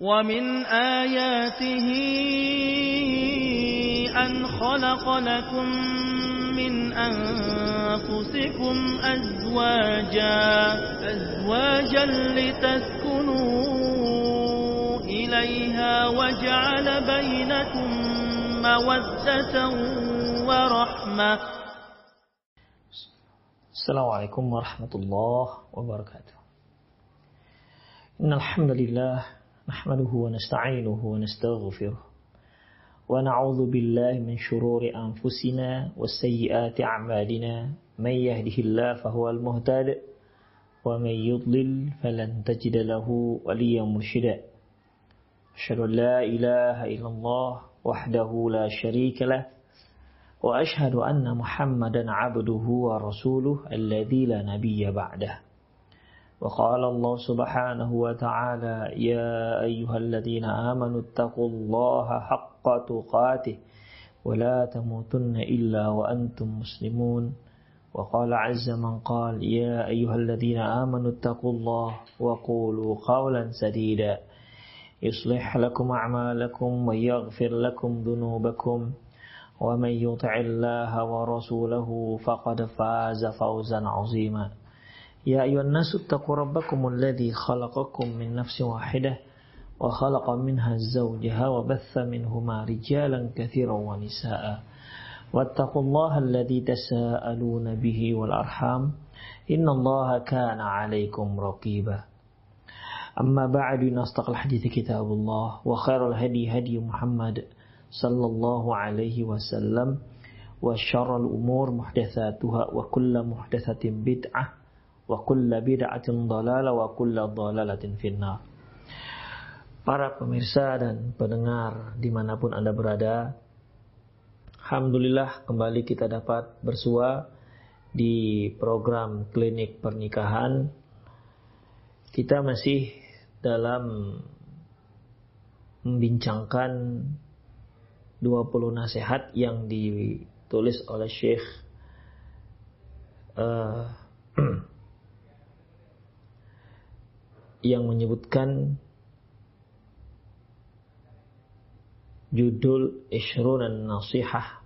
ومن آياته أن خلق لكم من أنفسكم أزواجا أزواجا لتسكنوا إليها وجعل بينكم مودة ورحمة. السلام عليكم ورحمة الله وبركاته. إن الحمد لله نحمده ونستعينه ونستغفره ونعوذ بالله من شرور أنفسنا وسيئات أعمالنا. من يهده الله فهو المهتد ومن يضلل فلن تجد له وليا مرشدا. أشهد أن لا إله إلا الله وحده لا شريك له وأشهد أن محمدا عبده ورسوله الذي لا نبي بعده. وقال الله سبحانه وتعالى يا أيها الذين آمنوا اتقوا الله حق تقاته ولا تموتن إلا وأنتم مسلمون. وقال عز من قال يا أيها الذين آمنوا اتقوا الله وقولوا قولا سديدا. يصلح لكم أعمالكم ويغفر لكم ذنوبكم. ومن يطع الله ورسوله فقد فاز فوزا عظيما. يا أيها الناس اتقوا ربكم الذي خلقكم من نفس واحدة وخلق منها زوجها وبث منهما رجالا كثيرا ونساء. واتقوا الله الذي تساءلون به والأرحام. إن الله كان عليكم رقيبا. أما بعد نستقل الحديث كتاب الله وخير الهدي هدي محمد صلى الله عليه وسلم. وشر الأمور محدثاتها وكل محدثة بدعة. Wa kulla bid'atin dhalalah wa kulla dhalalatin finnar. Para pemirsa dan pendengar di mana pun Anda berada, Alhamdulillah kembali kita dapat bersua di program klinik pernikahan. Kita masih dalam membincangkan 20 nasihat yang ditulis oleh Syekh uh, yang menyebutkan judul Ishrunan Nasihah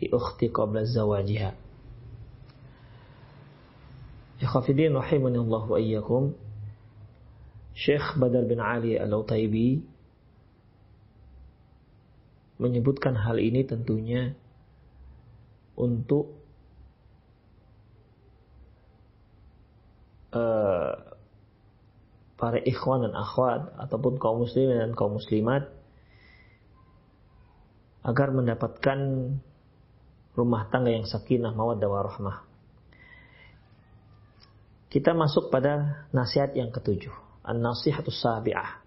di ukhti qabla zawajiha. Ikhafidin rahimani Allah wa iyyakum. Syekh Badar bin Ali Al-Utaibi menyebutkan hal ini tentunya untuk uh, para ikhwan dan akhwat ataupun kaum muslimin dan kaum muslimat agar mendapatkan rumah tangga yang sakinah mawaddah warahmah. Kita masuk pada nasihat yang ketujuh, an-nasihatus sabi'ah.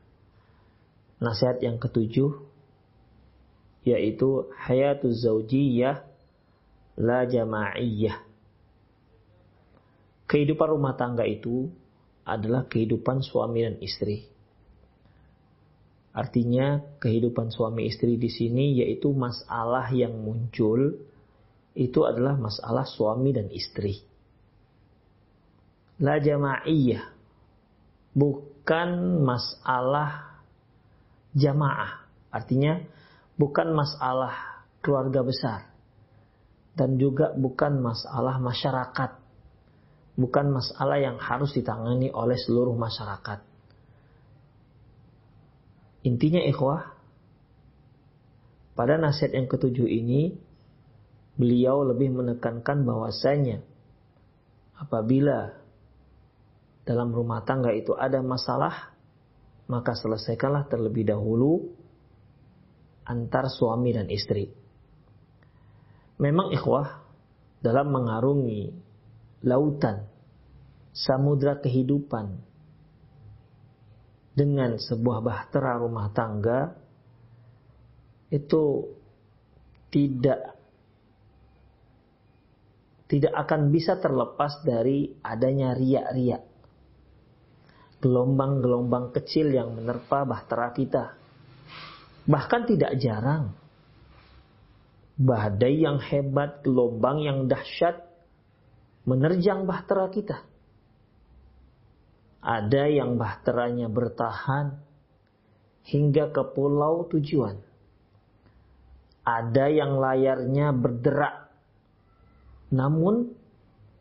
Nasihat yang ketujuh yaitu hayatuz zaujiyah la jama'iyah. Kehidupan rumah tangga itu adalah kehidupan suami dan istri. Artinya kehidupan suami istri di sini yaitu masalah yang muncul itu adalah masalah suami dan istri. La jama'iyah bukan masalah jamaah. Artinya bukan masalah keluarga besar dan juga bukan masalah masyarakat bukan masalah yang harus ditangani oleh seluruh masyarakat. Intinya ikhwah, pada nasihat yang ketujuh ini, beliau lebih menekankan bahwasanya apabila dalam rumah tangga itu ada masalah, maka selesaikanlah terlebih dahulu antar suami dan istri. Memang ikhwah dalam mengarungi lautan samudra kehidupan dengan sebuah bahtera rumah tangga itu tidak tidak akan bisa terlepas dari adanya riak-riak. Gelombang-gelombang kecil yang menerpa bahtera kita. Bahkan tidak jarang. Badai yang hebat, gelombang yang dahsyat menerjang bahtera kita. Ada yang bahteranya bertahan, hingga ke pulau tujuan. Ada yang layarnya berderak, namun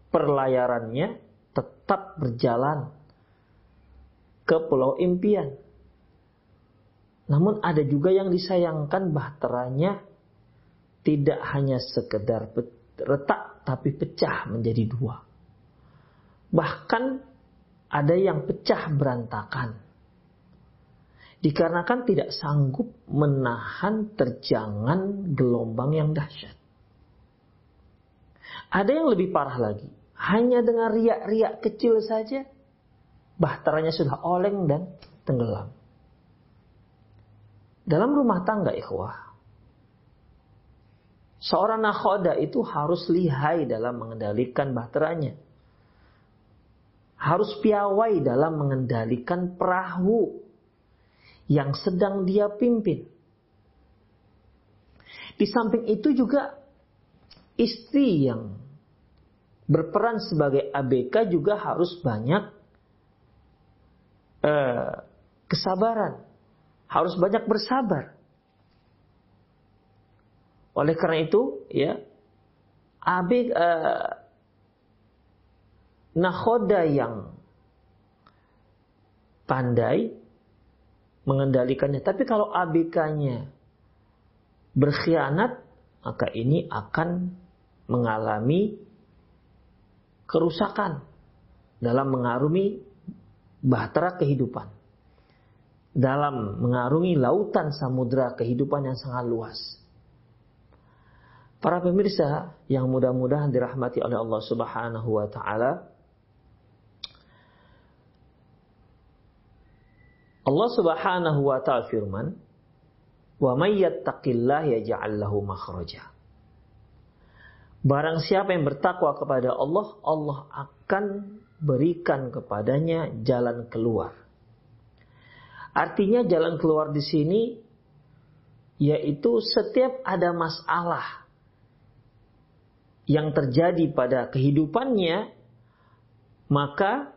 perlayarannya tetap berjalan ke pulau impian. Namun ada juga yang disayangkan bahteranya tidak hanya sekedar retak tapi pecah menjadi dua. Bahkan ada yang pecah berantakan. Dikarenakan tidak sanggup menahan terjangan gelombang yang dahsyat. Ada yang lebih parah lagi. Hanya dengan riak-riak kecil saja, bahteranya sudah oleng dan tenggelam. Dalam rumah tangga ikhwah, seorang nakhoda itu harus lihai dalam mengendalikan bahteranya. Harus piawai dalam mengendalikan perahu yang sedang dia pimpin. Di samping itu juga istri yang berperan sebagai ABK juga harus banyak eh, kesabaran harus banyak bersabar. Oleh karena itu, ya, abik uh, nahoda yang pandai mengendalikannya. Tapi kalau ABK-nya berkhianat, maka ini akan mengalami kerusakan dalam mengarungi bahtera kehidupan dalam mengarungi lautan samudra kehidupan yang sangat luas. Para pemirsa yang mudah-mudahan dirahmati oleh Allah Subhanahu wa taala. Allah Subhanahu wa taala firman, "Wa may yattaqillah yaj'al lahu makhraja." Barang siapa yang bertakwa kepada Allah, Allah akan berikan kepadanya jalan keluar Artinya jalan keluar di sini yaitu setiap ada masalah yang terjadi pada kehidupannya, maka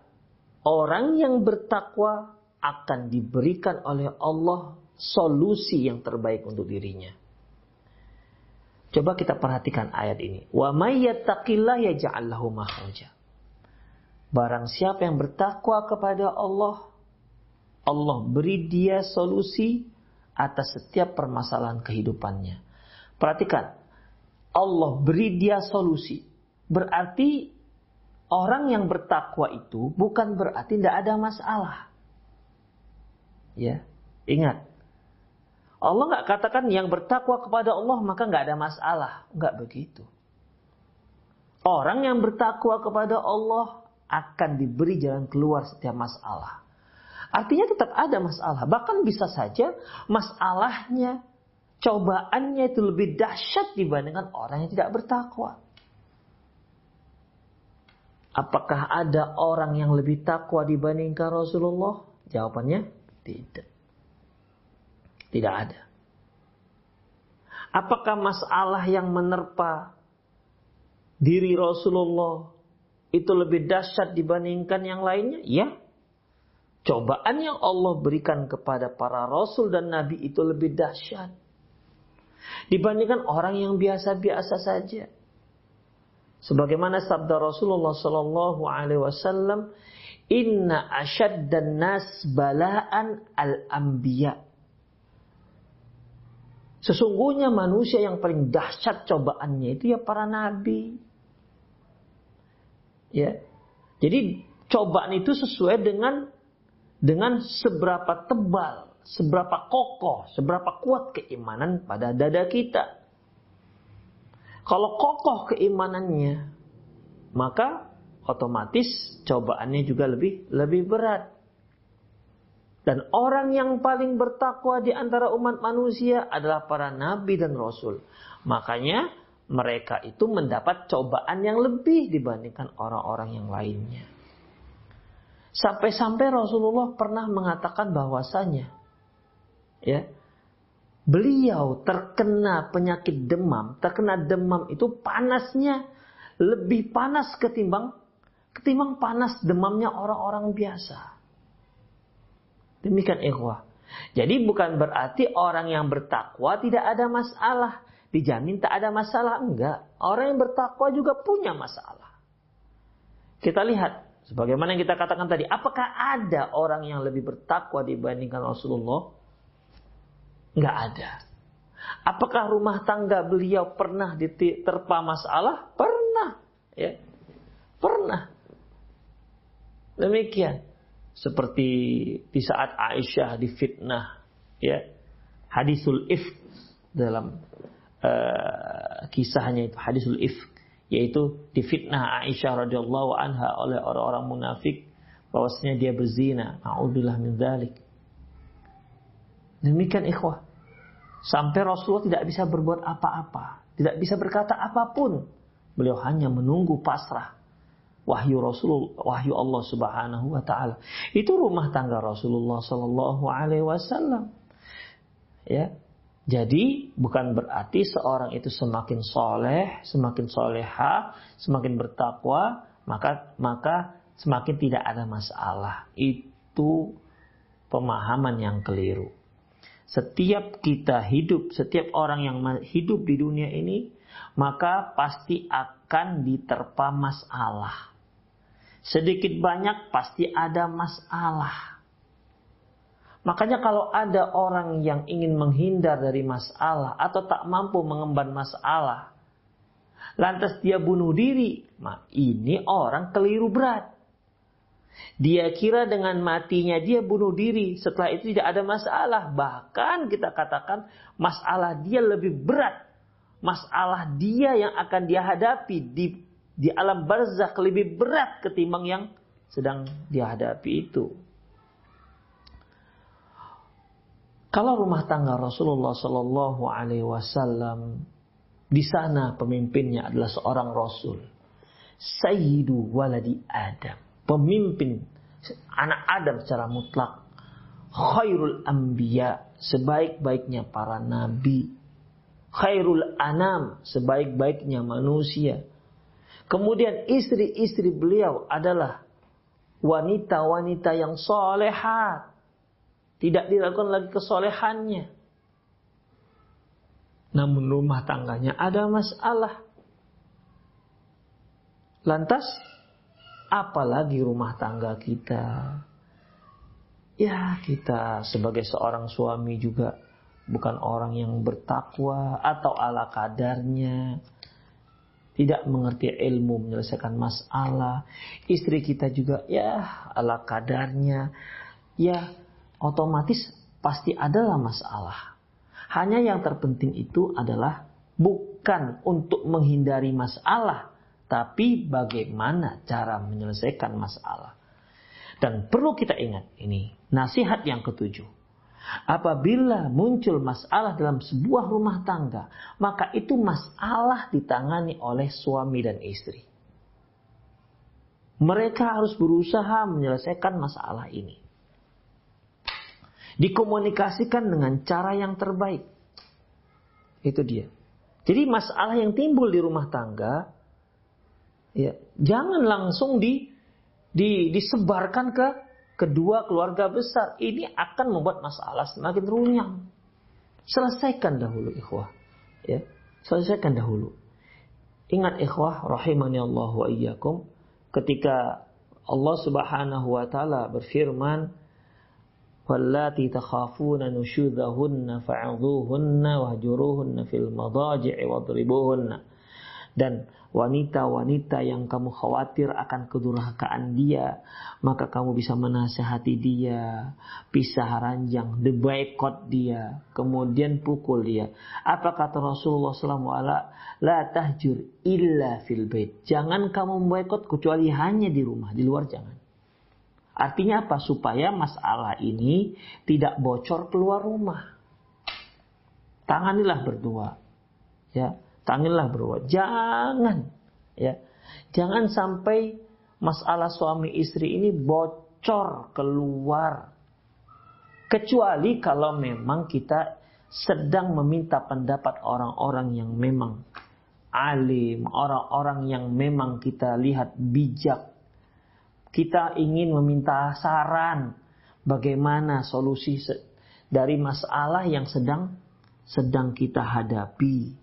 orang yang bertakwa akan diberikan oleh Allah solusi yang terbaik untuk dirinya. Coba kita perhatikan ayat ini. Wa may makhraja. Barang siapa yang bertakwa kepada Allah, Allah beri dia solusi atas setiap permasalahan kehidupannya. Perhatikan, Allah beri dia solusi. Berarti orang yang bertakwa itu bukan berarti tidak ada masalah. Ya, ingat. Allah nggak katakan yang bertakwa kepada Allah maka nggak ada masalah. Nggak begitu. Orang yang bertakwa kepada Allah akan diberi jalan keluar setiap masalah. Artinya tetap ada masalah. Bahkan bisa saja masalahnya, cobaannya itu lebih dahsyat dibandingkan orang yang tidak bertakwa. Apakah ada orang yang lebih takwa dibandingkan Rasulullah? Jawabannya tidak. Tidak ada. Apakah masalah yang menerpa diri Rasulullah itu lebih dahsyat dibandingkan yang lainnya? Ya, Cobaan yang Allah berikan kepada para rasul dan nabi itu lebih dahsyat dibandingkan orang yang biasa-biasa saja. Sebagaimana sabda Rasulullah sallallahu alaihi wasallam, "Inna asyaddan nas balaan al-anbiya." Sesungguhnya manusia yang paling dahsyat cobaannya itu ya para nabi. Ya. Jadi cobaan itu sesuai dengan dengan seberapa tebal, seberapa kokoh, seberapa kuat keimanan pada dada kita. Kalau kokoh keimanannya, maka otomatis cobaannya juga lebih lebih berat. Dan orang yang paling bertakwa di antara umat manusia adalah para nabi dan rasul. Makanya mereka itu mendapat cobaan yang lebih dibandingkan orang-orang yang lainnya. Sampai-sampai Rasulullah pernah mengatakan bahwasanya ya beliau terkena penyakit demam, terkena demam itu panasnya lebih panas ketimbang ketimbang panas demamnya orang-orang biasa. Demikian ikhwah. Jadi bukan berarti orang yang bertakwa tidak ada masalah. Dijamin tak ada masalah. Enggak. Orang yang bertakwa juga punya masalah. Kita lihat. Sebagaimana yang kita katakan tadi. Apakah ada orang yang lebih bertakwa dibandingkan Rasulullah? Enggak ada. Apakah rumah tangga beliau pernah diterpa masalah? Pernah. Ya. Pernah. Demikian. Seperti di saat Aisyah difitnah ya. Hadisul if dalam uh, kisahnya itu hadisul if yaitu difitnah Aisyah radhiyallahu anha oleh orang-orang munafik bahwasanya dia berzina. Naudzubillah min dzalik demikian ikhwah. Sampai Rasulullah tidak bisa berbuat apa-apa tidak bisa berkata apa pun. Beliau hanya menunggu pasrah wahyu Rasul, wahyu Allah Subhanahu wa taala. Itu rumah tangga Rasulullah sallallahu alaihi wasallam. Ya. Jadi bukan berarti seorang itu semakin soleh, semakin soleha, semakin bertakwa, maka maka semakin tidak ada masalah. Itu pemahaman yang keliru. Setiap kita hidup, setiap orang yang hidup di dunia ini, maka pasti akan diterpa masalah sedikit banyak pasti ada masalah. Makanya kalau ada orang yang ingin menghindar dari masalah atau tak mampu mengemban masalah, lantas dia bunuh diri, nah ini orang keliru berat. Dia kira dengan matinya dia bunuh diri, setelah itu tidak ada masalah. Bahkan kita katakan masalah dia lebih berat. Masalah dia yang akan dia hadapi di di alam barzakh lebih berat ketimbang yang sedang dihadapi itu. Kalau rumah tangga Rasulullah Shallallahu Alaihi Wasallam di sana pemimpinnya adalah seorang Rasul, Sayyidu waladi Adam, pemimpin anak Adam secara mutlak, khairul anbiya, sebaik-baiknya para nabi, khairul anam, sebaik-baiknya manusia, Kemudian istri-istri beliau adalah wanita-wanita yang solehat. Tidak dilakukan lagi kesolehannya. Namun rumah tangganya ada masalah. Lantas, apalagi rumah tangga kita? Ya, kita sebagai seorang suami juga bukan orang yang bertakwa atau ala kadarnya tidak mengerti ilmu menyelesaikan masalah. Istri kita juga ya ala kadarnya. Ya otomatis pasti adalah masalah. Hanya yang terpenting itu adalah bukan untuk menghindari masalah, tapi bagaimana cara menyelesaikan masalah. Dan perlu kita ingat ini nasihat yang ketujuh Apabila muncul masalah dalam sebuah rumah tangga, maka itu masalah ditangani oleh suami dan istri. Mereka harus berusaha menyelesaikan masalah ini. Dikomunikasikan dengan cara yang terbaik. Itu dia. Jadi masalah yang timbul di rumah tangga, ya, jangan langsung di, di, disebarkan ke kedua keluarga besar ini akan membuat masalah semakin runyam. Selesaikan dahulu ikhwah. Ya, selesaikan dahulu. Ingat ikhwah rahimani Allah wa iyyakum ketika Allah Subhanahu wa taala berfirman wallati takhafuna nusyudahunna fa'dhuhunna wahjuruhunna fil madaji'i wadribuhunna dan wanita-wanita yang kamu khawatir akan kedurhakaan dia, maka kamu bisa menasehati dia, pisah ranjang, deboykot dia, kemudian pukul dia. Apa kata Rasulullah SAW? La tahjur illa fil bait. Jangan kamu memboikot kecuali hanya di rumah, di luar jangan. Artinya apa? Supaya masalah ini tidak bocor keluar rumah. Tanganilah berdua. Ya, Tangilah berdua. Jangan. Ya. Jangan sampai masalah suami istri ini bocor keluar. Kecuali kalau memang kita sedang meminta pendapat orang-orang yang memang alim, orang-orang yang memang kita lihat bijak. Kita ingin meminta saran bagaimana solusi dari masalah yang sedang sedang kita hadapi.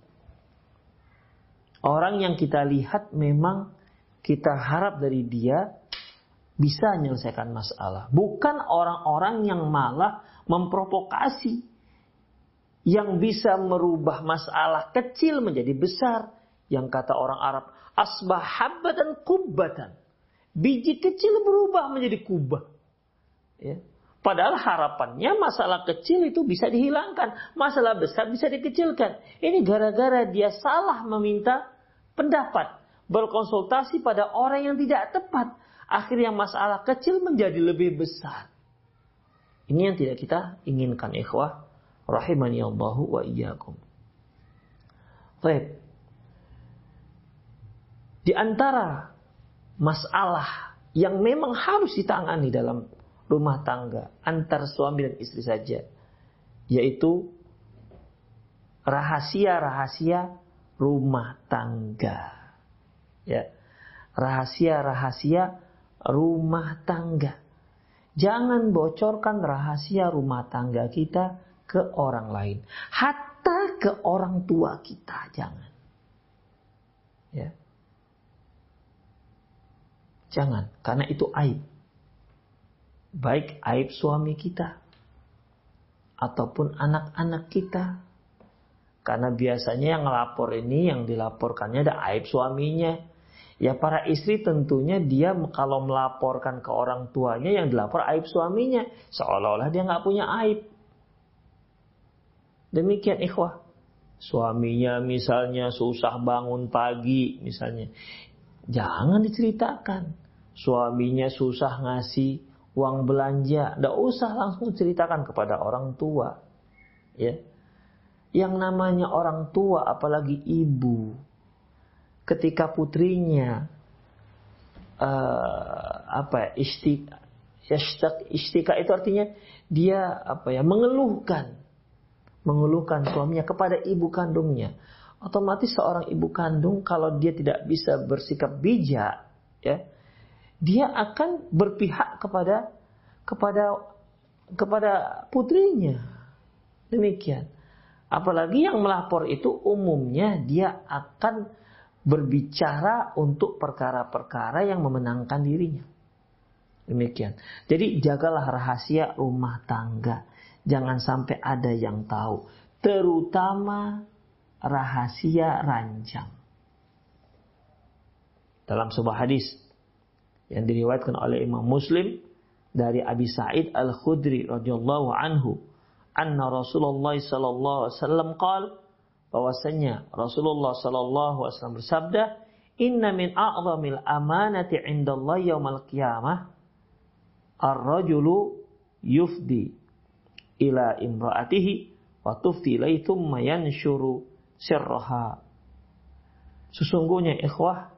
Orang yang kita lihat memang kita harap dari dia bisa menyelesaikan masalah. Bukan orang-orang yang malah memprovokasi. Yang bisa merubah masalah kecil menjadi besar. Yang kata orang Arab, asbah dan kubatan. Biji kecil berubah menjadi kubah. Ya. Padahal harapannya masalah kecil itu bisa dihilangkan. Masalah besar bisa dikecilkan. Ini gara-gara dia salah meminta pendapat. Berkonsultasi pada orang yang tidak tepat. Akhirnya masalah kecil menjadi lebih besar. Ini yang tidak kita inginkan ikhwah. Rahimani Allahu wa iyyakum. Baik. Di antara masalah yang memang harus ditangani dalam rumah tangga antar suami dan istri saja. Yaitu rahasia-rahasia rumah tangga. Ya. Rahasia-rahasia rumah tangga. Jangan bocorkan rahasia rumah tangga kita ke orang lain. Hatta ke orang tua kita jangan. Ya. Jangan karena itu aib baik aib suami kita ataupun anak-anak kita. Karena biasanya yang ngelapor ini yang dilaporkannya ada aib suaminya. Ya para istri tentunya dia kalau melaporkan ke orang tuanya yang dilapor aib suaminya. Seolah-olah dia nggak punya aib. Demikian ikhwah. Suaminya misalnya susah bangun pagi misalnya. Jangan diceritakan. Suaminya susah ngasih uang belanja, tidak usah langsung ceritakan kepada orang tua. Ya. Yang namanya orang tua apalagi ibu ketika putrinya uh, apa ya, isti istika itu artinya dia apa ya mengeluhkan mengeluhkan suaminya kepada ibu kandungnya otomatis seorang ibu kandung kalau dia tidak bisa bersikap bijak ya dia akan berpihak kepada kepada kepada putrinya. Demikian. Apalagi yang melapor itu umumnya dia akan berbicara untuk perkara-perkara yang memenangkan dirinya. Demikian. Jadi jagalah rahasia rumah tangga. Jangan sampai ada yang tahu. Terutama rahasia ranjang. Dalam sebuah hadis yang diriwayatkan oleh Imam Muslim dari Abi Sa'id Al-Khudri radhiyallahu anhu anna Rasulullah sallallahu alaihi wasallam qal bahwasanya Rasulullah sallallahu alaihi wasallam bersabda inna min a'zamil amanati 'inda Allah yaumal qiyamah ar-rajulu yufdi ila imra'atihi wa tufti ilaihi thumma yanshuru sirraha. Sesungguhnya ikhwah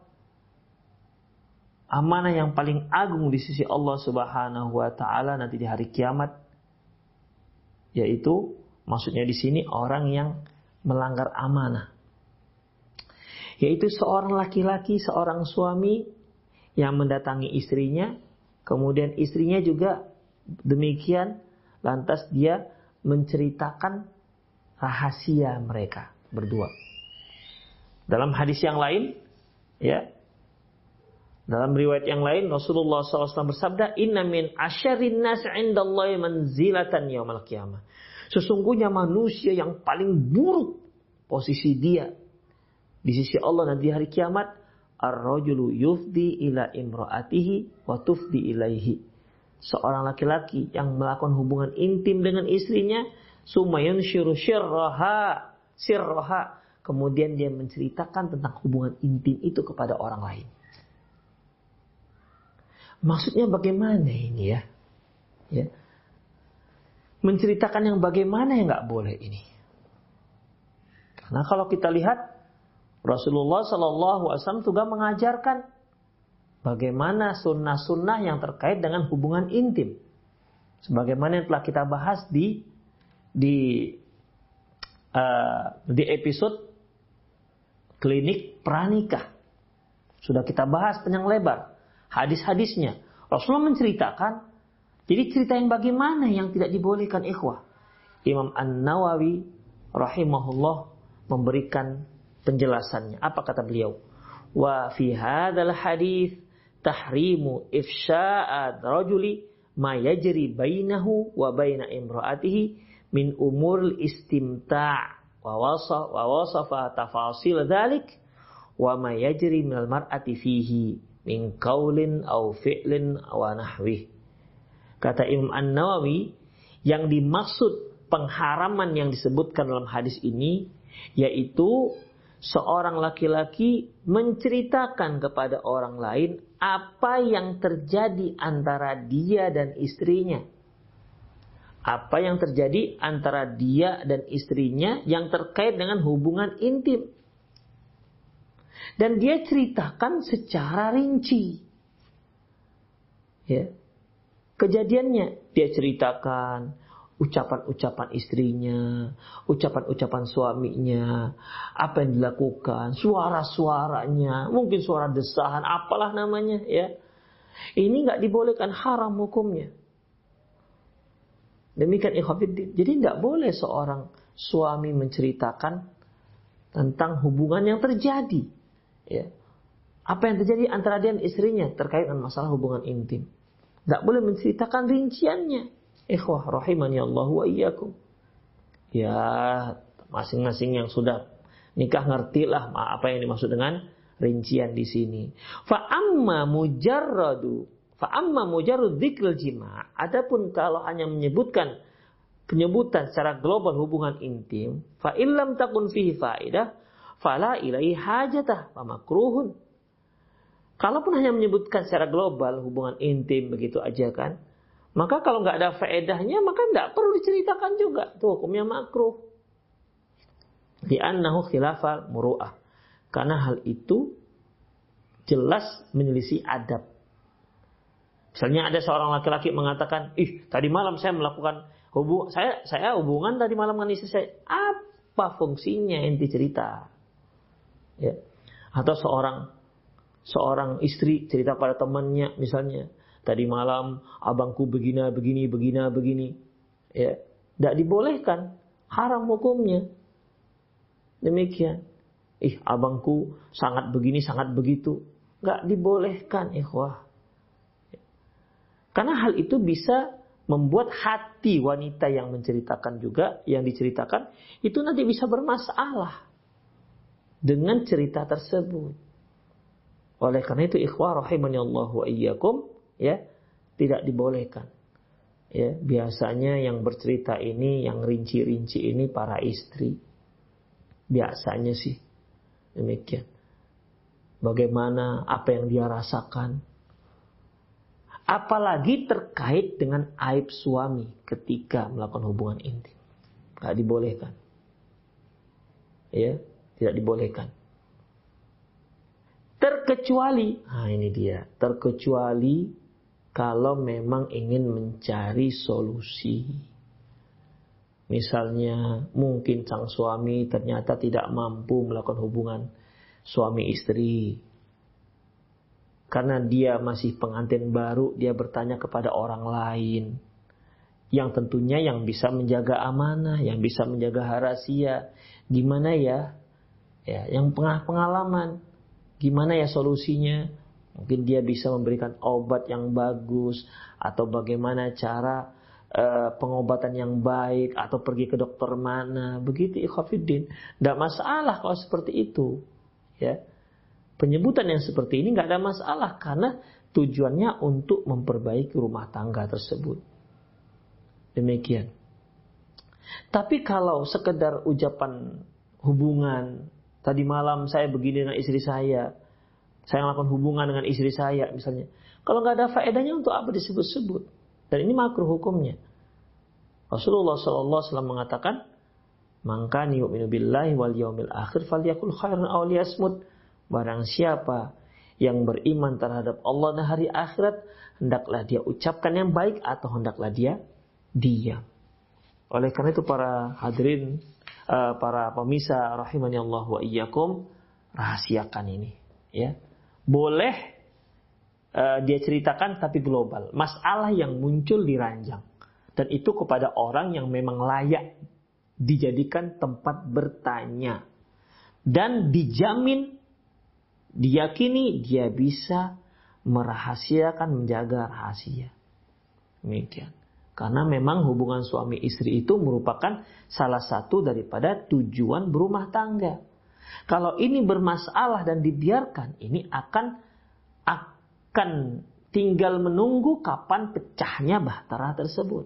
amanah yang paling agung di sisi Allah Subhanahu wa taala nanti di hari kiamat. Yaitu maksudnya di sini orang yang melanggar amanah. Yaitu seorang laki-laki seorang suami yang mendatangi istrinya. Kemudian istrinya juga demikian lantas dia menceritakan rahasia mereka berdua. Dalam hadis yang lain ya dalam riwayat yang lain Rasulullah SAW bersabda, Inna min asyarin nas indallahi manzilatan yaumal qiyamah. Sesungguhnya manusia yang paling buruk posisi dia di sisi Allah nanti hari kiamat ar-rajulu yufdi ila imraatihi wa tufdi ilaihi. Seorang laki-laki yang melakukan hubungan intim dengan istrinya sumayun syuru syirraha sirraha kemudian dia menceritakan tentang hubungan intim itu kepada orang lain. Maksudnya bagaimana ini ya? ya. Menceritakan yang bagaimana yang nggak boleh ini. Karena kalau kita lihat Rasulullah Shallallahu Alaihi Wasallam juga mengajarkan bagaimana sunnah-sunnah yang terkait dengan hubungan intim. Sebagaimana yang telah kita bahas di di uh, di episode klinik pranikah. Sudah kita bahas panjang lebar hadis-hadisnya. Rasulullah menceritakan, jadi cerita yang bagaimana yang tidak dibolehkan ikhwah. Imam An-Nawawi rahimahullah memberikan penjelasannya. Apa kata beliau? Wa fi hadzal hadis tahrimu ifsya'at rajuli ma yajri bainahu wa baina imra'atihi min umur istimta' wa wasa wa wasafa tafasil dzalik wa ma yajri minal mar'ati fihi min qaulin aw fi'lin wa nahwi. Kata Imam An-Nawawi, yang dimaksud pengharaman yang disebutkan dalam hadis ini yaitu seorang laki-laki menceritakan kepada orang lain apa yang terjadi antara dia dan istrinya. Apa yang terjadi antara dia dan istrinya yang terkait dengan hubungan intim. Dan dia ceritakan secara rinci. Ya. Kejadiannya dia ceritakan ucapan-ucapan istrinya, ucapan-ucapan suaminya, apa yang dilakukan, suara-suaranya, mungkin suara desahan, apalah namanya ya. Ini nggak dibolehkan haram hukumnya. Demikian ikhwafiddin. Jadi nggak boleh seorang suami menceritakan tentang hubungan yang terjadi. Ya. Apa yang terjadi antara dia dan istrinya terkait dengan masalah hubungan intim. Nggak boleh menceritakan rinciannya Ikhwah rahimani Allah wa iyyakum. Ya, masing-masing yang sudah nikah ngertilah apa yang dimaksud dengan rincian di sini. Fa amma mujarradu fa amma mujarrad dzikril jima. Adapun kalau hanya menyebutkan penyebutan secara global hubungan intim, fa illam takun fihi faidah fala ilaihi hajatah fa makruhun. Kalaupun hanya menyebutkan secara global hubungan intim begitu aja kan, maka kalau nggak ada faedahnya, maka nggak perlu diceritakan juga. Itu hukumnya makruh. Di annahu khilafal muru'ah. Karena hal itu jelas menyelisih adab. Misalnya ada seorang laki-laki mengatakan, ih tadi malam saya melakukan hubung saya saya hubungan tadi malam dengan istri saya. Apa fungsinya inti cerita? Ya. Atau seorang seorang istri cerita pada temannya misalnya, Tadi malam abangku begini, begini, begini, begini. Ya, tidak dibolehkan. Haram hukumnya. Demikian. Ih, abangku sangat begini, sangat begitu. Nggak dibolehkan, ikhwah. Karena hal itu bisa membuat hati wanita yang menceritakan juga, yang diceritakan, itu nanti bisa bermasalah dengan cerita tersebut. Oleh karena itu ikhwah rahimani Allah wa iyyakum ya tidak dibolehkan. Ya, biasanya yang bercerita ini, yang rinci-rinci ini para istri. Biasanya sih demikian. Bagaimana apa yang dia rasakan. Apalagi terkait dengan aib suami ketika melakukan hubungan intim. Tidak dibolehkan. Ya, tidak dibolehkan. Terkecuali, nah ini dia, terkecuali kalau memang ingin mencari solusi. Misalnya mungkin sang suami ternyata tidak mampu melakukan hubungan suami istri. Karena dia masih pengantin baru, dia bertanya kepada orang lain. Yang tentunya yang bisa menjaga amanah, yang bisa menjaga rahasia. Gimana ya? Ya, yang pengalaman. Gimana ya solusinya? Mungkin dia bisa memberikan obat yang bagus atau bagaimana cara uh, pengobatan yang baik atau pergi ke dokter mana. Begitu ikhafidin. Tidak masalah kalau seperti itu. Ya. Penyebutan yang seperti ini nggak ada masalah karena tujuannya untuk memperbaiki rumah tangga tersebut. Demikian. Tapi kalau sekedar ucapan hubungan, tadi malam saya begini dengan istri saya, saya melakukan hubungan dengan istri saya misalnya. Kalau nggak ada faedahnya untuk apa disebut-sebut? Dan ini makruh hukumnya. Rasulullah SAW mengatakan, Mangkani yu'minu billahi wal yaumil akhir falyakul khairan aw. Barang siapa yang beriman terhadap Allah dan hari akhirat, hendaklah dia ucapkan yang baik atau hendaklah dia diam. Oleh karena itu para hadirin, eh, para pemirsa rahimani Allah wa iyyakum, rahasiakan ini, ya boleh uh, dia ceritakan tapi global. Masalah yang muncul di ranjang. dan itu kepada orang yang memang layak dijadikan tempat bertanya dan dijamin diyakini dia bisa merahasiakan menjaga rahasia. Demikian. Karena memang hubungan suami istri itu merupakan salah satu daripada tujuan berumah tangga. Kalau ini bermasalah dan dibiarkan, ini akan akan tinggal menunggu kapan pecahnya bahtera tersebut.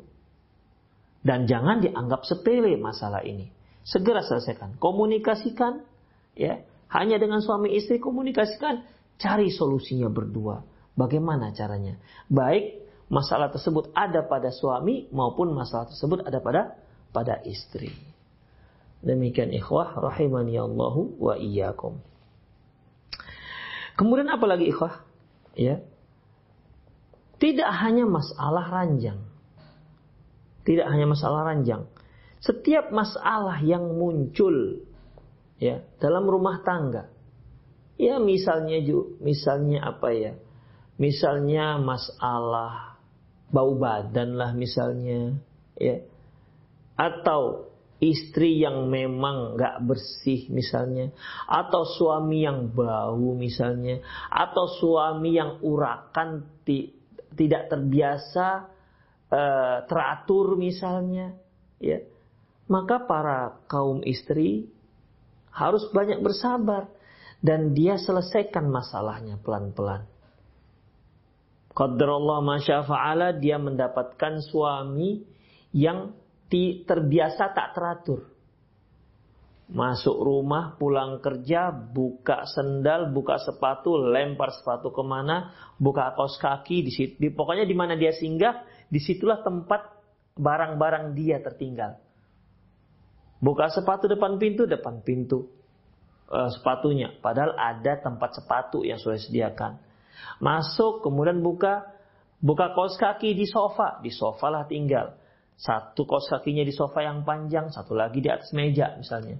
Dan jangan dianggap sepele masalah ini. Segera selesaikan, komunikasikan, ya. Hanya dengan suami istri komunikasikan, cari solusinya berdua. Bagaimana caranya? Baik masalah tersebut ada pada suami maupun masalah tersebut ada pada pada istri. Demikian ikhwah rahimani Allahu wa iyyakum. Kemudian apa lagi ikhwah? Ya. Tidak hanya masalah ranjang. Tidak hanya masalah ranjang. Setiap masalah yang muncul ya dalam rumah tangga. Ya misalnya misalnya apa ya? Misalnya masalah bau badan lah misalnya, ya. Atau istri yang memang nggak bersih misalnya, atau suami yang bau misalnya, atau suami yang urakan ti, tidak terbiasa uh, teratur misalnya, ya. Maka para kaum istri harus banyak bersabar dan dia selesaikan masalahnya pelan-pelan. Qadarullah masyafa'ala dia mendapatkan suami yang terbiasa tak teratur. Masuk rumah, pulang kerja, buka sendal, buka sepatu, lempar sepatu ke mana, buka kaos kaki, di situ, di, pokoknya di mana dia singgah, di situlah tempat barang-barang dia tertinggal. Buka sepatu depan pintu, depan pintu uh, sepatunya. Padahal ada tempat sepatu yang sudah disediakan Masuk kemudian buka buka kaos kaki di sofa, di sofa lah tinggal. Satu kaos kakinya di sofa yang panjang, satu lagi di atas meja misalnya.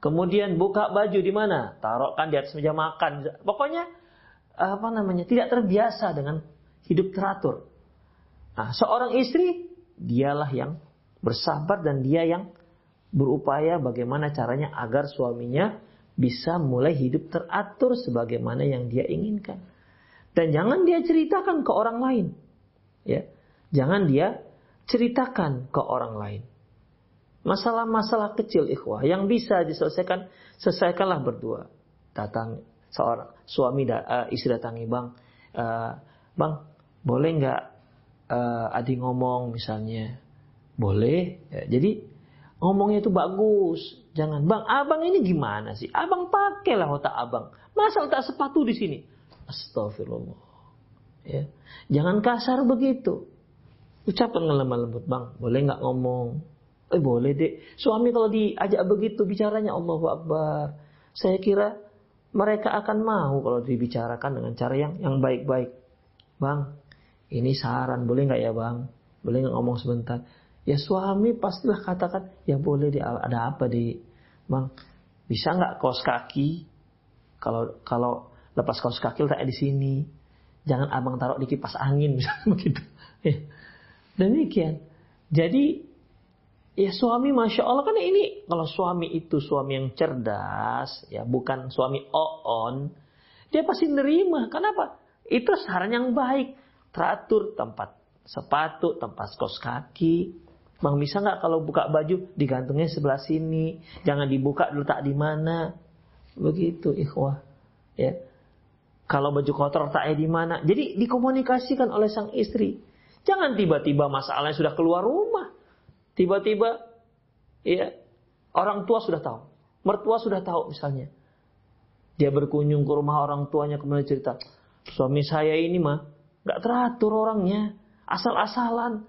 Kemudian buka baju di mana? Taruhkan di atas meja makan. Pokoknya apa namanya? Tidak terbiasa dengan hidup teratur. Nah, seorang istri dialah yang bersabar dan dia yang berupaya bagaimana caranya agar suaminya bisa mulai hidup teratur sebagaimana yang dia inginkan. Dan jangan dia ceritakan ke orang lain. Ya. Jangan dia ceritakan ke orang lain. Masalah-masalah kecil ikhwah yang bisa diselesaikan, selesaikanlah berdua. Datang seorang suami da, uh, istri datangi bang, uh, bang boleh nggak uh, adi ngomong misalnya, boleh. Ya, jadi ngomongnya itu bagus, jangan bang abang ini gimana sih? Abang pakailah otak abang, masa otak sepatu di sini? Astagfirullah. Ya. Jangan kasar begitu. Ucapkan lemah lembut, bang. Boleh nggak ngomong? Eh boleh deh. Suami kalau diajak begitu bicaranya Allahu Akbar. Saya kira mereka akan mau kalau dibicarakan dengan cara yang yang baik-baik. Bang, ini saran boleh nggak ya bang? Boleh nggak ngomong sebentar? Ya suami pastilah katakan ya boleh deh. Ada apa di bang? Bisa nggak kos kaki? Kalau kalau lepas kaos kaki letaknya di sini. Jangan abang taruh di kipas angin misalnya begitu. Ya. Demikian. Jadi ya suami masya Allah kan ini kalau suami itu suami yang cerdas ya bukan suami oon dia pasti nerima. Kenapa? Itu saran yang baik. Teratur tempat sepatu, tempat kaos kaki. Bang bisa nggak kalau buka baju digantungnya sebelah sini, jangan dibuka letak di mana. Begitu ikhwah. Ya. Kalau baju kotor taknya di mana? Jadi dikomunikasikan oleh sang istri. Jangan tiba-tiba masalahnya sudah keluar rumah. Tiba-tiba ya orang tua sudah tahu. Mertua sudah tahu misalnya. Dia berkunjung ke rumah orang tuanya kemudian cerita, suami saya ini mah nggak teratur orangnya, asal-asalan,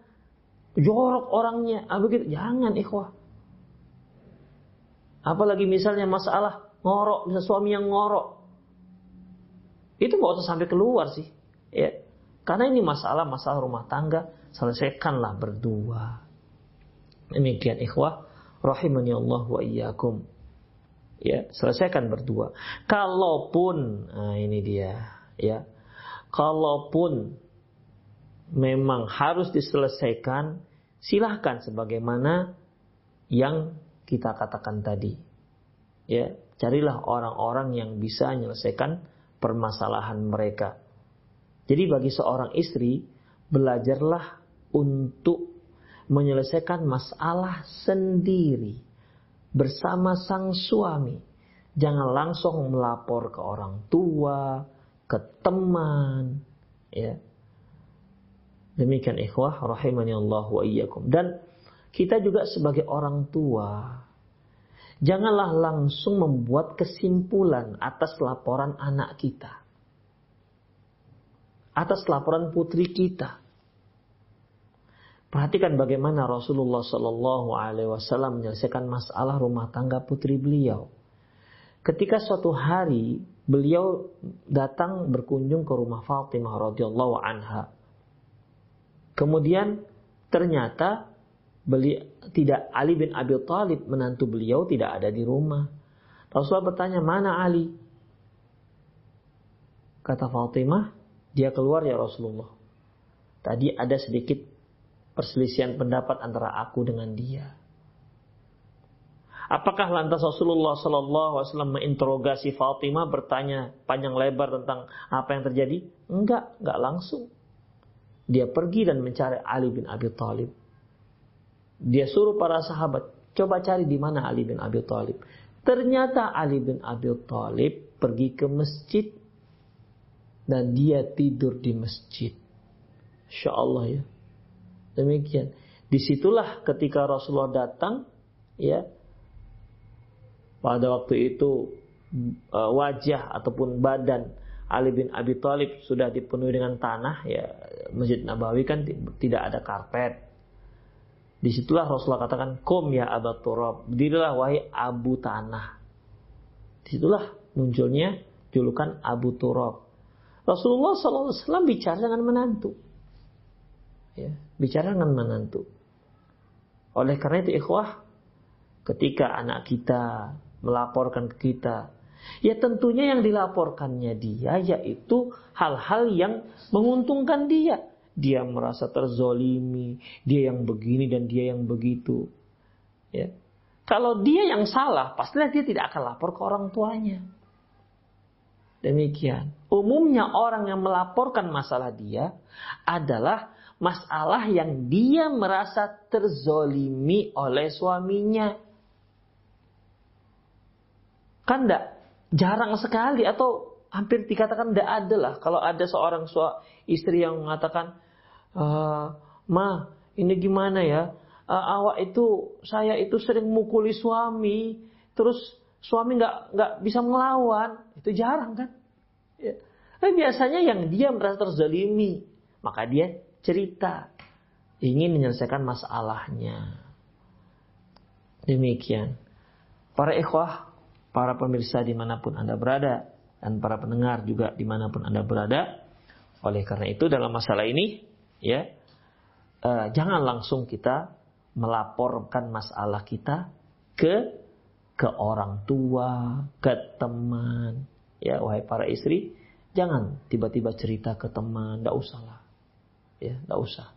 jorok orangnya. Ah, begitu. Jangan ikhwah. Apalagi misalnya masalah ngorok, misalnya suami yang ngorok, itu nggak usah sampai keluar sih. Ya. Karena ini masalah-masalah rumah tangga, selesaikanlah berdua. Demikian ikhwah, rahimani Allah wa iyyakum. Ya, selesaikan berdua. Kalaupun, nah ini dia, ya. Kalaupun memang harus diselesaikan silahkan sebagaimana yang kita katakan tadi. Ya, carilah orang-orang yang bisa menyelesaikan permasalahan mereka. Jadi bagi seorang istri, belajarlah untuk menyelesaikan masalah sendiri bersama sang suami. Jangan langsung melapor ke orang tua, ke teman, ya. Demikian ikhwah rahimani Allah wa iyyakum. Dan kita juga sebagai orang tua janganlah langsung membuat kesimpulan atas laporan anak kita. Atas laporan putri kita. Perhatikan bagaimana Rasulullah Shallallahu Alaihi Wasallam menyelesaikan masalah rumah tangga putri beliau. Ketika suatu hari beliau datang berkunjung ke rumah Fatimah radhiyallahu anha. Kemudian ternyata beli, tidak Ali bin Abi Thalib menantu beliau tidak ada di rumah. Rasulullah bertanya mana Ali? Kata Fatimah, dia keluar ya Rasulullah. Tadi ada sedikit perselisihan pendapat antara aku dengan dia. Apakah lantas Rasulullah Sallallahu Alaihi Wasallam menginterogasi Fatimah bertanya panjang lebar tentang apa yang terjadi? Enggak, enggak langsung. Dia pergi dan mencari Ali bin Abi Thalib. Dia suruh para sahabat coba cari di mana Ali bin Abi Thalib. Ternyata Ali bin Abi Thalib pergi ke masjid dan dia tidur di masjid. Insya Allah ya. Demikian. Di situlah ketika Rasulullah datang, ya, pada waktu itu e, wajah ataupun badan Ali bin Abi Thalib sudah dipenuhi dengan tanah, ya Masjid Nabawi kan tidak ada karpet. Di situlah Rasulullah katakan, Kom ya Abu Turab, dirilah wahai Abu Tanah. Di situlah munculnya julukan Abu Turab. Rasulullah SAW bicara dengan menantu ya, bicara dengan menantu. Oleh karena itu ikhwah, ketika anak kita melaporkan ke kita, ya tentunya yang dilaporkannya dia yaitu hal-hal yang menguntungkan dia. Dia merasa terzolimi, dia yang begini dan dia yang begitu. Ya. Kalau dia yang salah, pastilah dia tidak akan lapor ke orang tuanya. Demikian. Umumnya orang yang melaporkan masalah dia adalah masalah yang dia merasa terzolimi oleh suaminya. Kan enggak? Jarang sekali atau hampir dikatakan tidak ada lah. Kalau ada seorang istri yang mengatakan, e, Ma, ini gimana ya? Uh, awak itu, saya itu sering mukuli suami, terus suami nggak nggak bisa melawan, itu jarang kan? Ya. Tapi biasanya yang dia merasa terzalimi, maka dia cerita, ingin menyelesaikan masalahnya. Demikian. Para ikhwah, para pemirsa di mana pun Anda berada, dan para pendengar juga di mana pun Anda berada. Oleh karena itu dalam masalah ini, ya, eh, jangan langsung kita melaporkan masalah kita ke ke orang tua, ke teman, ya wahai para istri, jangan tiba-tiba cerita ke teman, tidak usahlah ya nggak usah.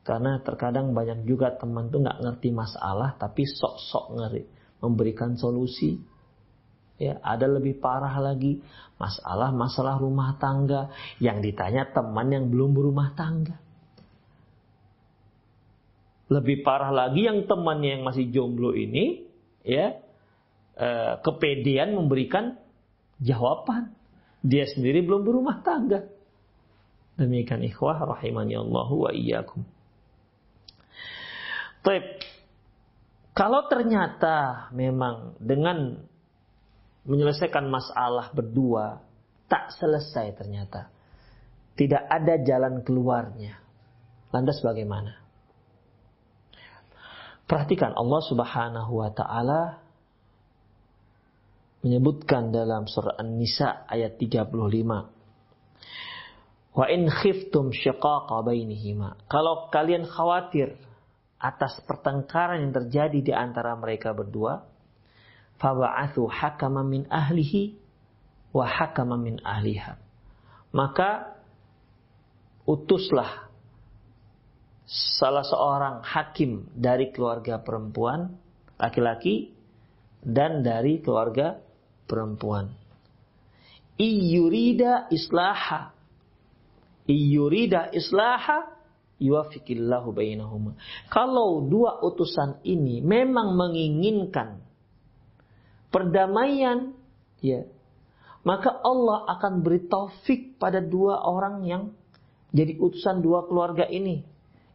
Karena terkadang banyak juga teman tuh nggak ngerti masalah tapi sok-sok ngeri memberikan solusi ya ada lebih parah lagi. Masalah masalah rumah tangga. Yang ditanya teman yang belum berumah tangga. Lebih parah lagi yang temannya yang masih jomblo ini ya eh, kepedean memberikan jawaban. Dia sendiri belum berumah tangga. Demikian ikhwah rahimani Allah wa iyyakum. Kalau ternyata memang dengan menyelesaikan masalah berdua tak selesai ternyata. Tidak ada jalan keluarnya. Lantas bagaimana? Perhatikan Allah Subhanahu wa taala menyebutkan dalam surah An-Nisa ayat 35 Wa in khiftum syiqaqa bainihima. Kalau kalian khawatir atas pertengkaran yang terjadi di antara mereka berdua, faba'athu hakama min ahlihi wa hakama min ahliha. Maka utuslah salah seorang hakim dari keluarga perempuan laki-laki dan dari keluarga perempuan. Iyurida islaha. Iyurida islaha yuwafikillahu bainahuma. Kalau dua utusan ini memang menginginkan perdamaian, ya, maka Allah akan beri taufik pada dua orang yang jadi utusan dua keluarga ini.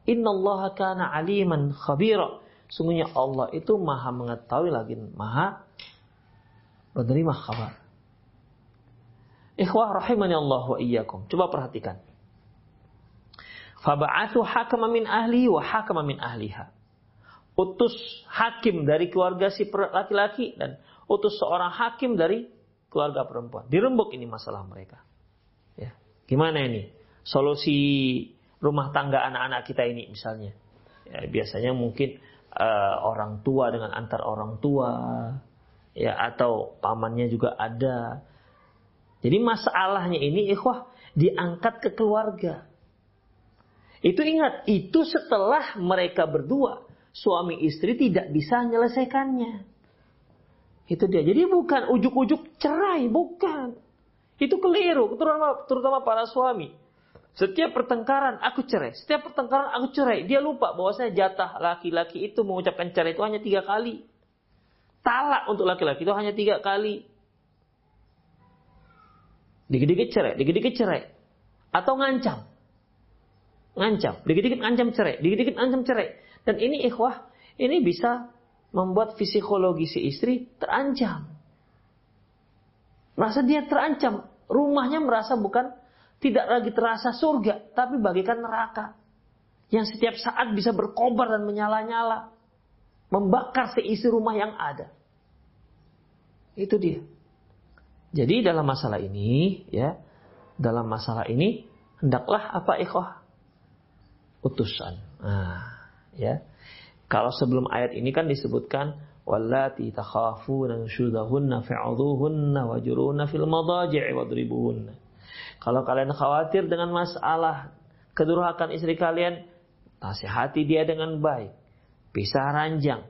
Inna Allah kana aliman khabira. Sungguhnya Allah itu maha mengetahui lagi maha menerima kabar. Ikhwah rahimani Allah wa iyyakum. Coba perhatikan. Faba'athu hakama min ahli wa hakama min ahliha. Utus hakim dari keluarga si laki-laki dan utus seorang hakim dari keluarga perempuan. Dirembuk ini masalah mereka. Ya. Gimana ini? Solusi rumah tangga anak-anak kita ini misalnya. Ya, biasanya mungkin uh, orang tua dengan antar orang tua ya atau pamannya juga ada. Jadi masalahnya ini ikhwah diangkat ke keluarga. Itu ingat, itu setelah mereka berdua suami istri tidak bisa menyelesaikannya. Itu dia. Jadi bukan ujuk-ujuk cerai, bukan. Itu keliru, terutama, terutama para suami. Setiap pertengkaran aku cerai, setiap pertengkaran aku cerai. Dia lupa bahwa saya jatah laki-laki itu mengucapkan cerai itu hanya tiga kali. Talak untuk laki-laki itu hanya tiga kali. Dikit-dikit cerai, dikit-dikit cerai. Atau ngancam. Ngancam, dikit-dikit ngancam cerai, dikit-dikit ngancam cerai. Dan ini ikhwah, ini bisa membuat psikologi si istri terancam. Merasa dia terancam. Rumahnya merasa bukan tidak lagi terasa surga, tapi bagikan neraka. Yang setiap saat bisa berkobar dan menyala-nyala. Membakar seisi rumah yang ada. Itu dia. Jadi dalam masalah ini, ya, dalam masalah ini hendaklah apa ikhwah? Utusan. Nah, ya. Kalau sebelum ayat ini kan disebutkan wallati takhafuna nusyudahunna fa'udhuhunna wajuruna fil madaji'i wadribuhunna. Kalau kalian khawatir dengan masalah kedurhakan istri kalian, nasihati dia dengan baik. Pisah ranjang.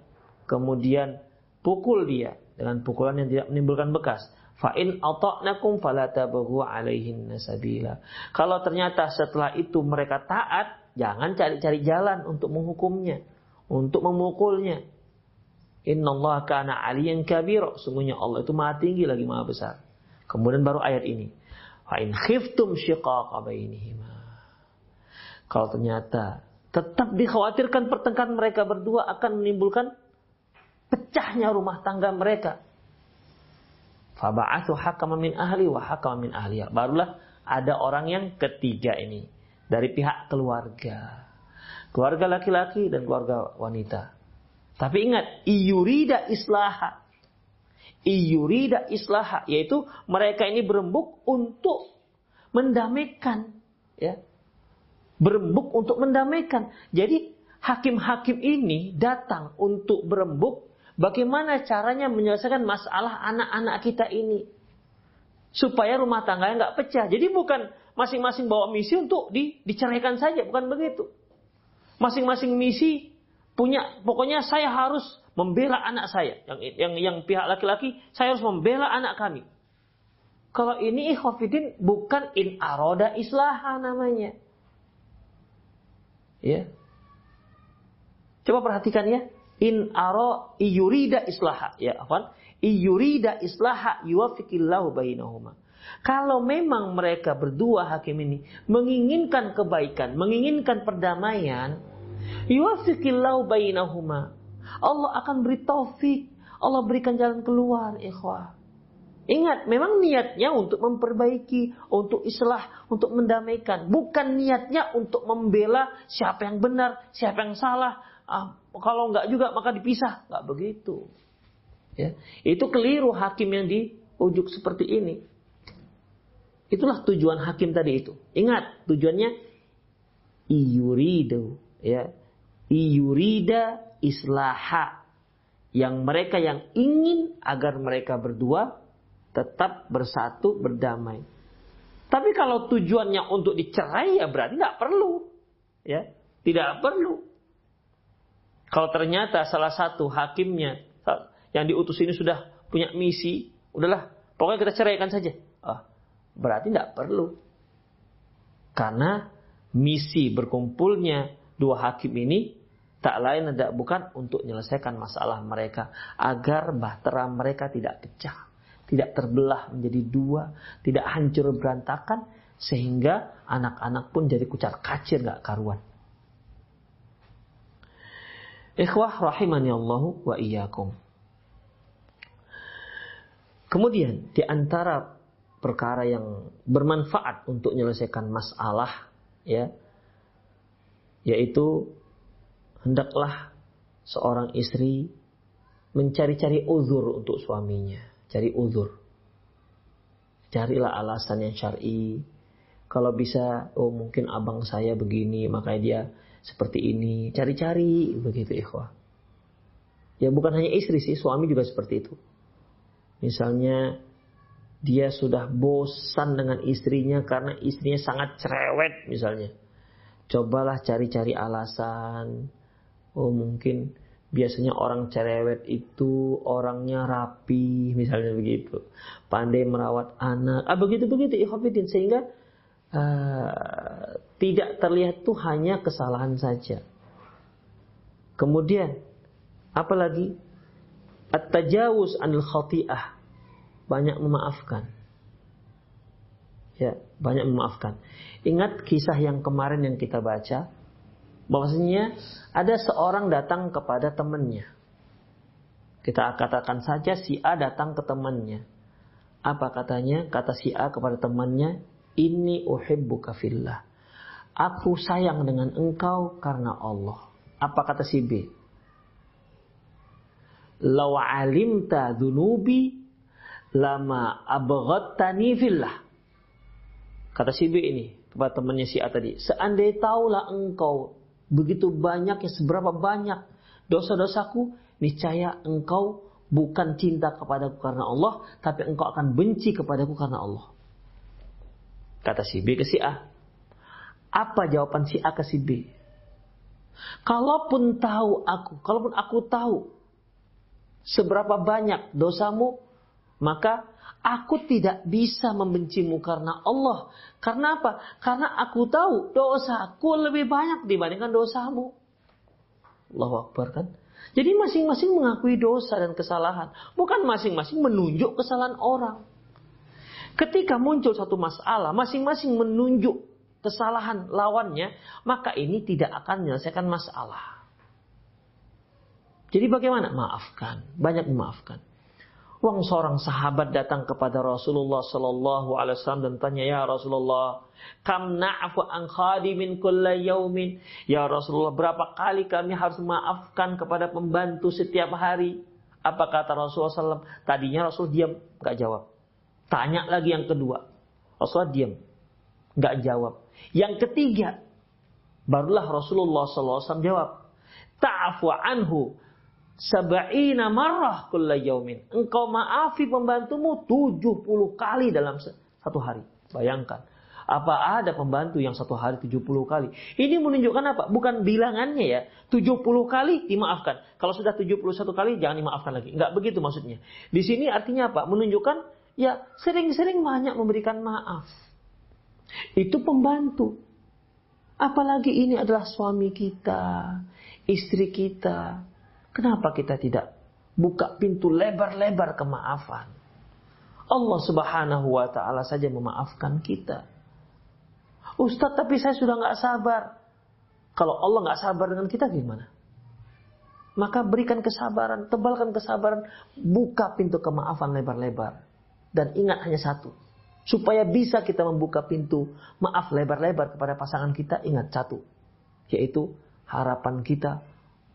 Kemudian pukul dia dengan pukulan yang tidak menimbulkan bekas. Fa'in ata'nakum falatabaghu alaihin nasabila. Kalau ternyata setelah itu mereka taat, jangan cari-cari jalan untuk menghukumnya, untuk memukulnya. Inna Allah kana aliyan kabir. Sungguhnya Allah itu maha tinggi lagi maha besar. Kemudian baru ayat ini. Fa'in khiftum syiqaqa bainihima. Kalau ternyata tetap dikhawatirkan pertengkaran mereka berdua akan menimbulkan pecahnya rumah tangga mereka. Faba'athu hakama min ahli wa hakama min ahliya. Barulah ada orang yang ketiga ini. Dari pihak keluarga. Keluarga laki-laki dan keluarga wanita. Tapi ingat, iyurida islaha. Iyurida islaha. Yaitu mereka ini berembuk untuk mendamaikan. Ya. Berembuk untuk mendamaikan. Jadi hakim-hakim ini datang untuk berembuk Bagaimana caranya menyelesaikan masalah anak-anak kita ini? Supaya rumah tangganya nggak pecah. Jadi bukan masing-masing bawa misi untuk di, diceraikan saja, bukan begitu. Masing-masing misi punya, pokoknya saya harus membela anak saya. Yang yang yang pihak laki-laki, saya harus membela anak kami. Kalau ini ikhwafidin bukan in aroda islaha namanya. Ya. Coba perhatikan ya in aro iyurida islaha ya afan iyurida islaha yuwafikillahu bainahuma kalau memang mereka berdua hakim ini menginginkan kebaikan, menginginkan perdamaian, yuwafikillahu bainahuma. Allah akan beri taufik, Allah berikan jalan keluar, ikhwah. Ingat, memang niatnya untuk memperbaiki, untuk islah, untuk mendamaikan. Bukan niatnya untuk membela siapa yang benar, siapa yang salah, ah, kalau nggak juga maka dipisah. Nggak begitu. Ya. Itu keliru hakim yang diujuk seperti ini. Itulah tujuan hakim tadi itu. Ingat tujuannya iyuridu ya. Iyurida islaha yang mereka yang ingin agar mereka berdua tetap bersatu berdamai. Tapi kalau tujuannya untuk dicerai ya berarti nggak perlu, ya Tidak perlu. Kalau ternyata salah satu hakimnya yang diutus ini sudah punya misi, udahlah, pokoknya kita ceraikan saja. Oh, berarti tidak perlu. Karena misi berkumpulnya dua hakim ini tak lain tidak bukan untuk menyelesaikan masalah mereka agar bahtera mereka tidak pecah, tidak terbelah menjadi dua, tidak hancur berantakan sehingga anak-anak pun jadi kucar kacir nggak karuan. Ikhwah rahimani Allahu wa iyyakum. Kemudian di antara perkara yang bermanfaat untuk menyelesaikan masalah ya yaitu hendaklah seorang istri mencari-cari uzur untuk suaminya, cari uzur. Carilah alasan yang syar'i. Kalau bisa, oh mungkin abang saya begini, makanya dia seperti ini. Cari-cari begitu ikhwah. Ya bukan hanya istri sih, suami juga seperti itu. Misalnya dia sudah bosan dengan istrinya karena istrinya sangat cerewet misalnya. Cobalah cari-cari alasan. Oh mungkin biasanya orang cerewet itu orangnya rapi misalnya begitu. Pandai merawat anak. Ah begitu begitu ikhwatiddin sehingga uh, tidak terlihat tuh hanya kesalahan saja. Kemudian apalagi? At-tajawuz anil khati'ah banyak memaafkan ya banyak memaafkan ingat kisah yang kemarin yang kita baca bahwasanya ada seorang datang kepada temannya. Kita katakan saja si A datang ke temannya. Apa katanya? Kata si A kepada temannya, "Ini uhibbuka fillah." Aku sayang dengan engkau karena Allah. Apa kata si B? "Law alimta dunubi lama abghattani fillah." Kata si B ini kepada temannya si A tadi, "Seandainya taulah engkau begitu banyak ya seberapa banyak dosa-dosaku, niscaya engkau bukan cinta kepadaku karena Allah, tapi engkau akan benci kepadaku karena Allah. Kata si B ke si A. Apa jawaban si A ke si B? Kalaupun tahu aku, kalaupun aku tahu seberapa banyak dosamu, maka Aku tidak bisa membencimu karena Allah. Karena apa? Karena aku tahu dosaku lebih banyak dibandingkan dosamu. Allah Akbar kan? Jadi masing-masing mengakui dosa dan kesalahan. Bukan masing-masing menunjuk kesalahan orang. Ketika muncul satu masalah, masing-masing menunjuk kesalahan lawannya, maka ini tidak akan menyelesaikan masalah. Jadi bagaimana? Maafkan. Banyak memaafkan. Wong seorang sahabat datang kepada Rasulullah Sallallahu Alaihi Wasallam dan tanya, ya Rasulullah, kam na'fu an khadimin kulla yaumin. Ya Rasulullah, berapa kali kami harus maafkan kepada pembantu setiap hari? Apa kata Rasulullah SAW? Tadinya Rasul diam, nggak jawab. Tanya lagi yang kedua. Rasulullah diam, nggak jawab. Yang ketiga, barulah Rasulullah SAW jawab. Ta'fu anhu Sab'ina marrah kulla yaumin. Engkau maafi pembantumu 70 kali dalam satu hari. Bayangkan. Apa ada pembantu yang satu hari 70 kali? Ini menunjukkan apa? Bukan bilangannya ya. 70 kali dimaafkan. Kalau sudah 71 kali jangan dimaafkan lagi. Enggak begitu maksudnya. Di sini artinya apa? Menunjukkan ya sering-sering banyak memberikan maaf. Itu pembantu. Apalagi ini adalah suami kita, istri kita, Kenapa kita tidak buka pintu lebar-lebar kemaafan? Allah Subhanahu wa taala saja memaafkan kita. Ustadz, tapi saya sudah nggak sabar. Kalau Allah nggak sabar dengan kita gimana? Maka berikan kesabaran, tebalkan kesabaran, buka pintu kemaafan lebar-lebar. Dan ingat hanya satu, supaya bisa kita membuka pintu maaf lebar-lebar kepada pasangan kita, ingat satu, yaitu harapan kita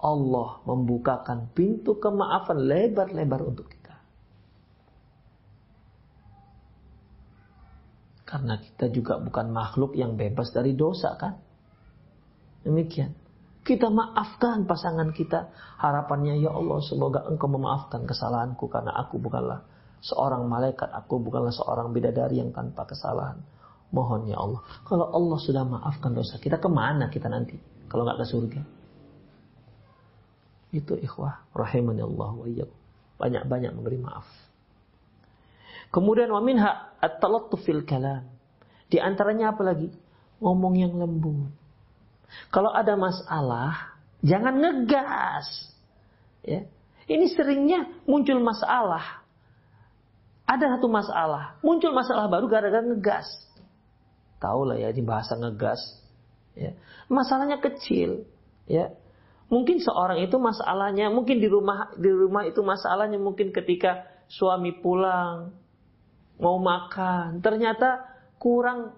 Allah membukakan pintu kemaafan lebar-lebar untuk kita. Karena kita juga bukan makhluk yang bebas dari dosa kan? Demikian. Kita maafkan pasangan kita. Harapannya ya Allah semoga engkau memaafkan kesalahanku karena aku bukanlah seorang malaikat. Aku bukanlah seorang bidadari yang tanpa kesalahan. Mohon ya Allah. Kalau Allah sudah maafkan dosa kita ke mana kita nanti? kalau nggak ke surga. Itu ikhwah rahimani Allah wa Banyak-banyak memberi maaf. Kemudian wa minha at-talattuf fil kalam. Di antaranya apa lagi? Ngomong yang lembut. Kalau ada masalah, jangan ngegas. Ya. Ini seringnya muncul masalah. Ada satu masalah, muncul masalah baru gara-gara ngegas. Tahu lah ya, di bahasa ngegas. Ya. Masalahnya kecil. Ya. Mungkin seorang itu masalahnya, mungkin di rumah di rumah itu masalahnya mungkin ketika suami pulang mau makan, ternyata kurang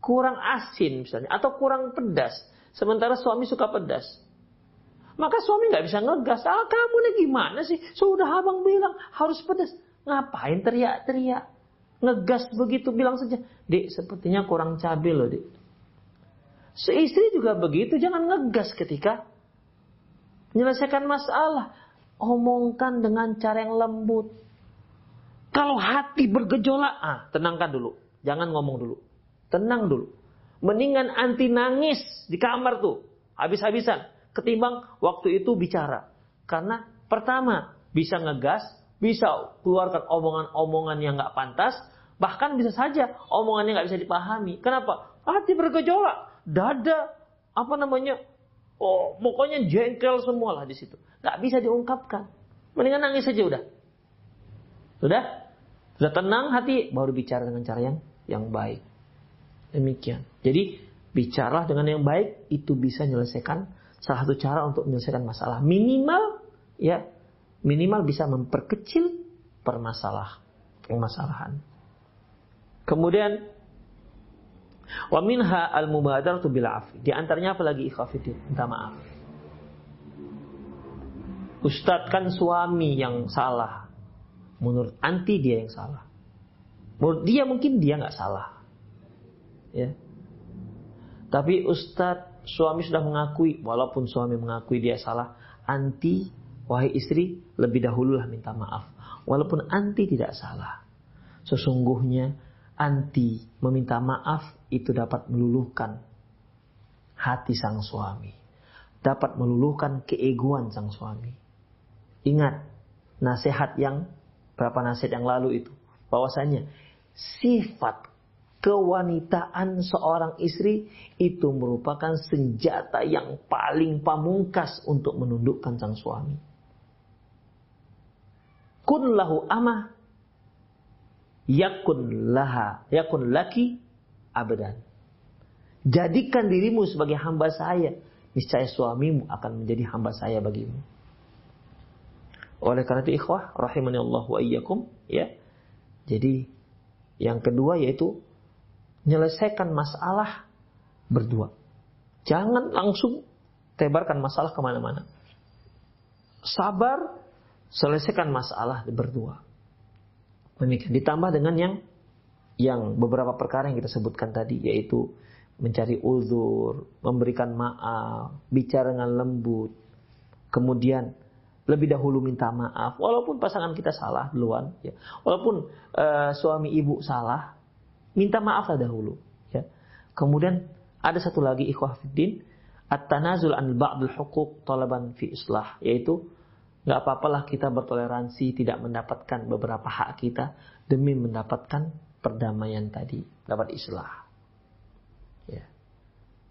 kurang asin misalnya atau kurang pedas. Sementara suami suka pedas. Maka suami nggak bisa ngegas. Ah kamu nih gimana sih? Sudah abang bilang harus pedas. Ngapain teriak-teriak? Ngegas begitu bilang saja. Dek sepertinya kurang cabai loh dek. Seistri juga begitu. Jangan ngegas ketika menyelesaikan masalah. Omongkan dengan cara yang lembut. Kalau hati bergejolak, ah, tenangkan dulu. Jangan ngomong dulu. Tenang dulu. Mendingan anti nangis di kamar tuh. Habis-habisan. Ketimbang waktu itu bicara. Karena pertama, bisa ngegas, bisa keluarkan omongan-omongan yang nggak pantas, bahkan bisa saja omongannya nggak bisa dipahami. Kenapa? Hati bergejolak, dada, apa namanya, oh pokoknya jengkel semua lah di situ. Nggak bisa diungkapkan. Mendingan nangis saja udah. Sudah? Sudah tenang hati, baru bicara dengan cara yang yang baik. Demikian. Jadi bicaralah dengan yang baik itu bisa menyelesaikan salah satu cara untuk menyelesaikan masalah. Minimal ya, minimal bisa memperkecil permasalah permasalahan. Kemudian wa minha al mubadaratu bil afi. Di antaranya apa lagi ikhafidin? Minta maaf. Ustadz kan suami yang salah. Menurut anti dia yang salah. Menurut dia mungkin dia nggak salah. Ya. Tapi Ustadz suami sudah mengakui, walaupun suami mengakui dia salah, anti wahai istri lebih dahululah minta maaf. Walaupun anti tidak salah. Sesungguhnya anti meminta maaf itu dapat meluluhkan hati sang suami. Dapat meluluhkan keegoan sang suami. Ingat, nasihat yang berapa nasihat yang lalu itu bahwasanya sifat kewanitaan seorang istri itu merupakan senjata yang paling pamungkas untuk menundukkan sang suami. Kun lahu amah yakun laha yakun laki abadan. Jadikan dirimu sebagai hamba saya, niscaya suamimu akan menjadi hamba saya bagimu. Oleh karena itu ikhwah rahimani Allah wa iyyakum ya. Jadi yang kedua yaitu menyelesaikan masalah berdua. Jangan langsung tebarkan masalah ke mana-mana. Sabar, selesaikan masalah berdua. Demikian. Ditambah dengan yang yang beberapa perkara yang kita sebutkan tadi yaitu mencari uzur, memberikan maaf, bicara dengan lembut, kemudian lebih dahulu minta maaf. Walaupun pasangan kita salah duluan ya. Walaupun uh, suami ibu salah minta maaf lah dahulu ya. Kemudian ada satu lagi ikhwah fiddin at-tanazul an ba'dul huquq talaban fi islah yaitu nggak apa-apalah kita bertoleransi tidak mendapatkan beberapa hak kita demi mendapatkan perdamaian tadi dapat islah ya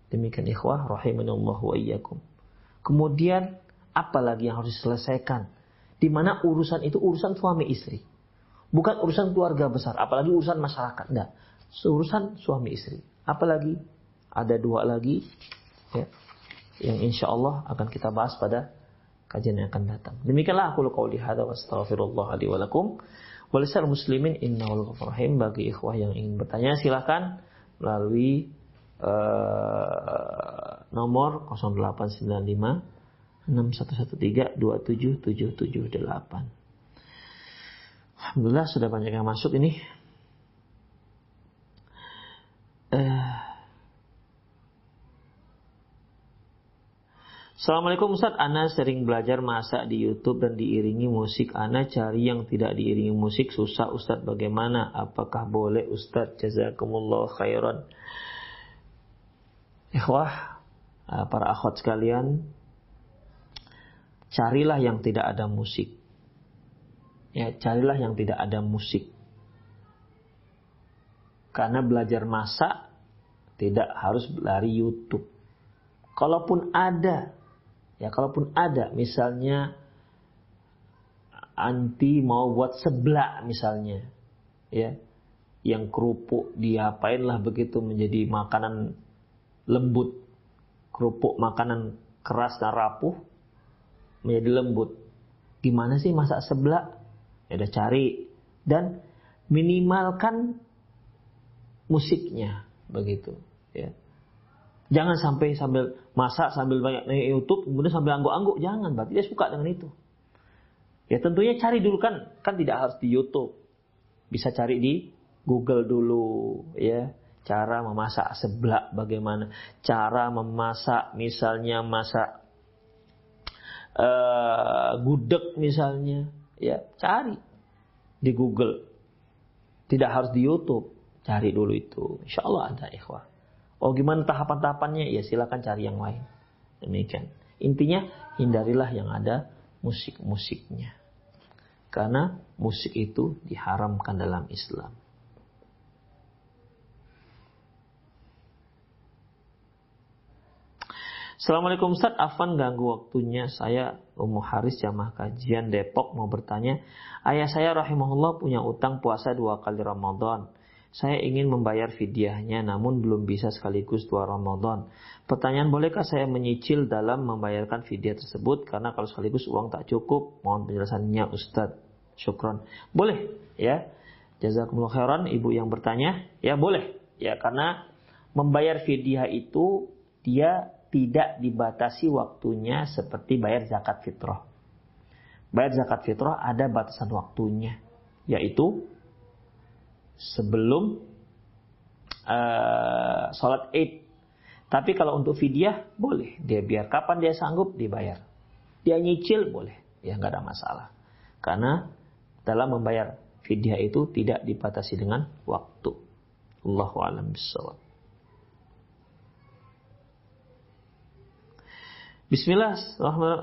demikian ikhwah rahimanallah wa iyyakum kemudian apalagi yang harus diselesaikan. Di mana urusan itu urusan suami istri. Bukan urusan keluarga besar, apalagi urusan masyarakat. Enggak. Urusan suami istri. Apalagi ada dua lagi ya, yang insya Allah akan kita bahas pada kajian yang akan datang. Demikianlah aku qauli hadza wa astaghfirullah li wa muslimin innahu rahim bagi ikhwah yang ingin bertanya silahkan melalui uh, nomor 0895 6113 27778. Alhamdulillah sudah banyak yang masuk ini. Eh. Assalamualaikum Ustaz, Ana sering belajar masak di YouTube dan diiringi musik. Ana cari yang tidak diiringi musik susah Ustaz bagaimana? Apakah boleh Ustaz? Jazakumullah khairan. Ikhwah, uh, para akhwat sekalian, carilah yang tidak ada musik. Ya, carilah yang tidak ada musik. Karena belajar masak tidak harus lari YouTube. Kalaupun ada, ya kalaupun ada, misalnya anti mau buat seblak misalnya, ya, yang kerupuk diapain lah begitu menjadi makanan lembut, kerupuk makanan keras dan rapuh menjadi lembut. Gimana sih masak seblak? Ya udah cari dan minimalkan musiknya begitu ya. Jangan sampai sambil masak sambil banyak nanya YouTube kemudian sambil angguk-angguk. Jangan berarti dia suka dengan itu. Ya tentunya cari dulu kan kan tidak harus di YouTube. Bisa cari di Google dulu ya. Cara memasak seblak bagaimana? Cara memasak misalnya masak uh, gudeg misalnya ya. Cari di Google. Tidak harus di YouTube. Cari dulu itu. Insya Allah ada ikhwah oh gimana tahapan-tahapannya ya silakan cari yang lain demikian intinya hindarilah yang ada musik-musiknya karena musik itu diharamkan dalam Islam Assalamualaikum Ustaz, Afan ganggu waktunya. Saya Ummu Haris Jamaah Kajian Depok mau bertanya. Ayah saya rahimahullah punya utang puasa dua kali Ramadan. Saya ingin membayar fidyahnya namun belum bisa sekaligus dua Ramadan. Pertanyaan bolehkah saya menyicil dalam membayarkan fidyah tersebut karena kalau sekaligus uang tak cukup. Mohon penjelasannya Ustaz. Syukron. Boleh ya. Jazakumullah khairan ibu yang bertanya. Ya boleh. Ya karena membayar fidyah itu dia tidak dibatasi waktunya seperti bayar zakat fitrah. Bayar zakat fitrah ada batasan waktunya, yaitu sebelum uh, sholat id. Tapi kalau untuk fidyah boleh, dia biar kapan dia sanggup dibayar. Dia nyicil boleh, ya nggak ada masalah. Karena dalam membayar fidyah itu tidak dibatasi dengan waktu. Allahu a'lam bishawab. Bismillah,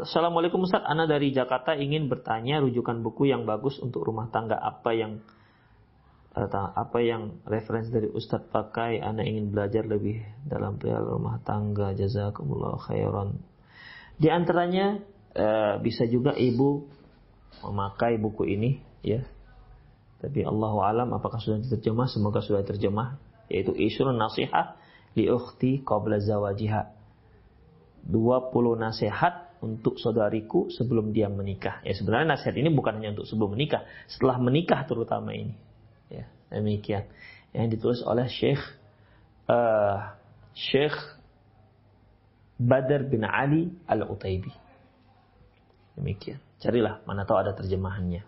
Assalamualaikum Ustaz. Ana dari Jakarta ingin bertanya rujukan buku yang bagus untuk rumah tangga apa yang apa yang referensi dari Ustadz pakai Ana ingin belajar lebih dalam perihal rumah tangga jazakumullah khairan. Di antaranya eh, bisa juga ibu memakai buku ini ya. Tapi Allah alam apakah sudah diterjemah? Semoga sudah terjemah yaitu isyun nasihat li ukhti qabla zawajiha. 20 nasihat untuk saudariku sebelum dia menikah. Ya sebenarnya nasihat ini bukan hanya untuk sebelum menikah, setelah menikah terutama ini. Demikian. Yang ditulis oleh Syekh uh, Syekh Badr bin Ali Al-Utaibi. Demikian. Carilah mana tahu ada terjemahannya.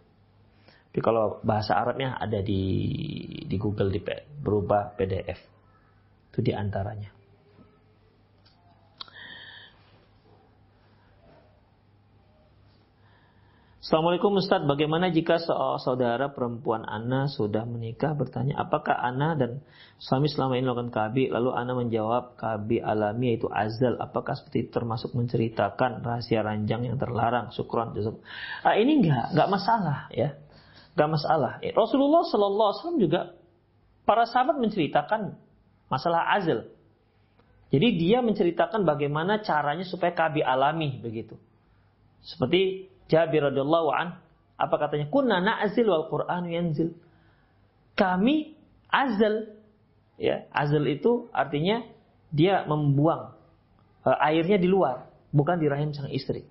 Tapi kalau bahasa Arabnya ada di di Google di berubah PDF. Itu di antaranya. Assalamualaikum Ustaz, bagaimana jika saudara perempuan Ana sudah menikah? Bertanya apakah Ana dan suami selama ini melakukan KB lalu Ana menjawab KB alami yaitu azal. Apakah seperti termasuk menceritakan rahasia ranjang yang terlarang. Syukron ah, ini enggak enggak masalah ya. Enggak masalah. Eh, Rasulullah Shallallahu Alaihi Wasallam juga para sahabat menceritakan masalah azal. Jadi dia menceritakan bagaimana caranya supaya KB alami begitu. Seperti Jabir radhiyallahu an apa katanya? Kunna na'zil wal Qur'an yanzil. Kami azal ya, azal itu artinya dia membuang uh, airnya di luar, bukan di rahim sang istri.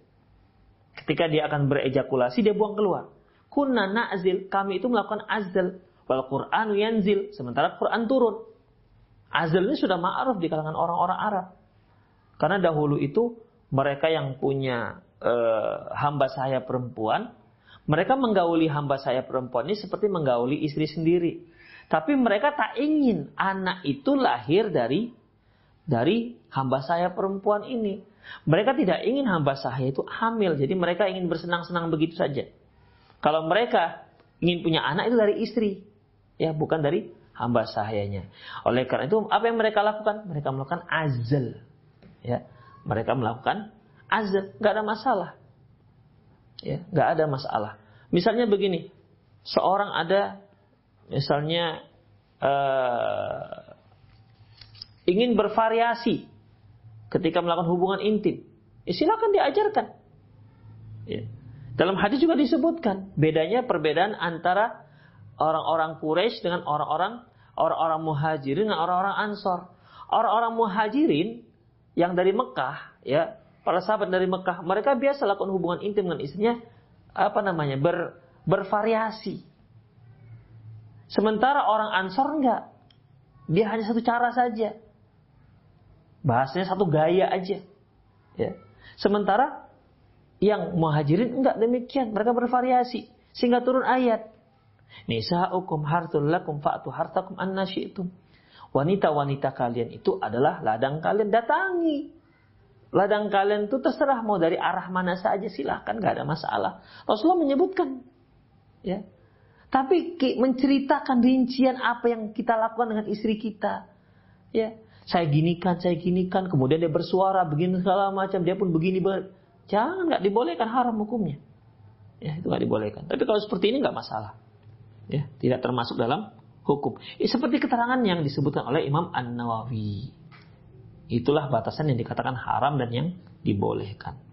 Ketika dia akan berejakulasi dia buang keluar. Kunna na'zil, kami itu melakukan azal wal Qur'an yanzil, sementara Quran turun. Azal ini sudah ma'ruf di kalangan orang-orang Arab. Karena dahulu itu mereka yang punya uh, hamba saya perempuan, mereka menggauli hamba saya perempuan ini seperti menggauli istri sendiri. Tapi mereka tak ingin anak itu lahir dari dari hamba saya perempuan ini. Mereka tidak ingin hamba saya itu hamil, jadi mereka ingin bersenang-senang begitu saja. Kalau mereka ingin punya anak itu dari istri, ya bukan dari hamba sahayanya. Oleh karena itu apa yang mereka lakukan? Mereka melakukan azal, ya mereka melakukan azab, nggak ada masalah. Ya, nggak ada masalah. Misalnya begini, seorang ada misalnya uh, ingin bervariasi ketika melakukan hubungan intim, ya silakan diajarkan. Ya. Dalam hadis juga disebutkan bedanya perbedaan antara orang-orang Quraisy dengan orang-orang orang-orang muhajirin dengan orang-orang ansor. Orang-orang muhajirin yang dari Mekah, ya para sahabat dari Mekah, mereka biasa lakukan hubungan intim dengan istrinya, apa namanya, ber, bervariasi. Sementara orang ansor enggak. Dia hanya satu cara saja. Bahasanya satu gaya aja. Ya. Sementara yang muhajirin enggak demikian. Mereka bervariasi. Sehingga turun ayat. Nisa'ukum hartul lakum fa'tu hartakum anna syi'tum. Wanita-wanita kalian itu adalah ladang kalian datangi. Ladang kalian itu terserah mau dari arah mana saja silahkan gak ada masalah. Rasulullah menyebutkan. Ya. Tapi menceritakan rincian apa yang kita lakukan dengan istri kita. Ya, saya ginikan, saya ginikan, kemudian dia bersuara begini segala macam, dia pun begini, ber... jangan nggak dibolehkan haram hukumnya. Ya, itu nggak dibolehkan. Tapi kalau seperti ini nggak masalah. Ya, tidak termasuk dalam hukum. Ya, seperti keterangan yang disebutkan oleh Imam An Nawawi. Itulah batasan yang dikatakan haram dan yang dibolehkan.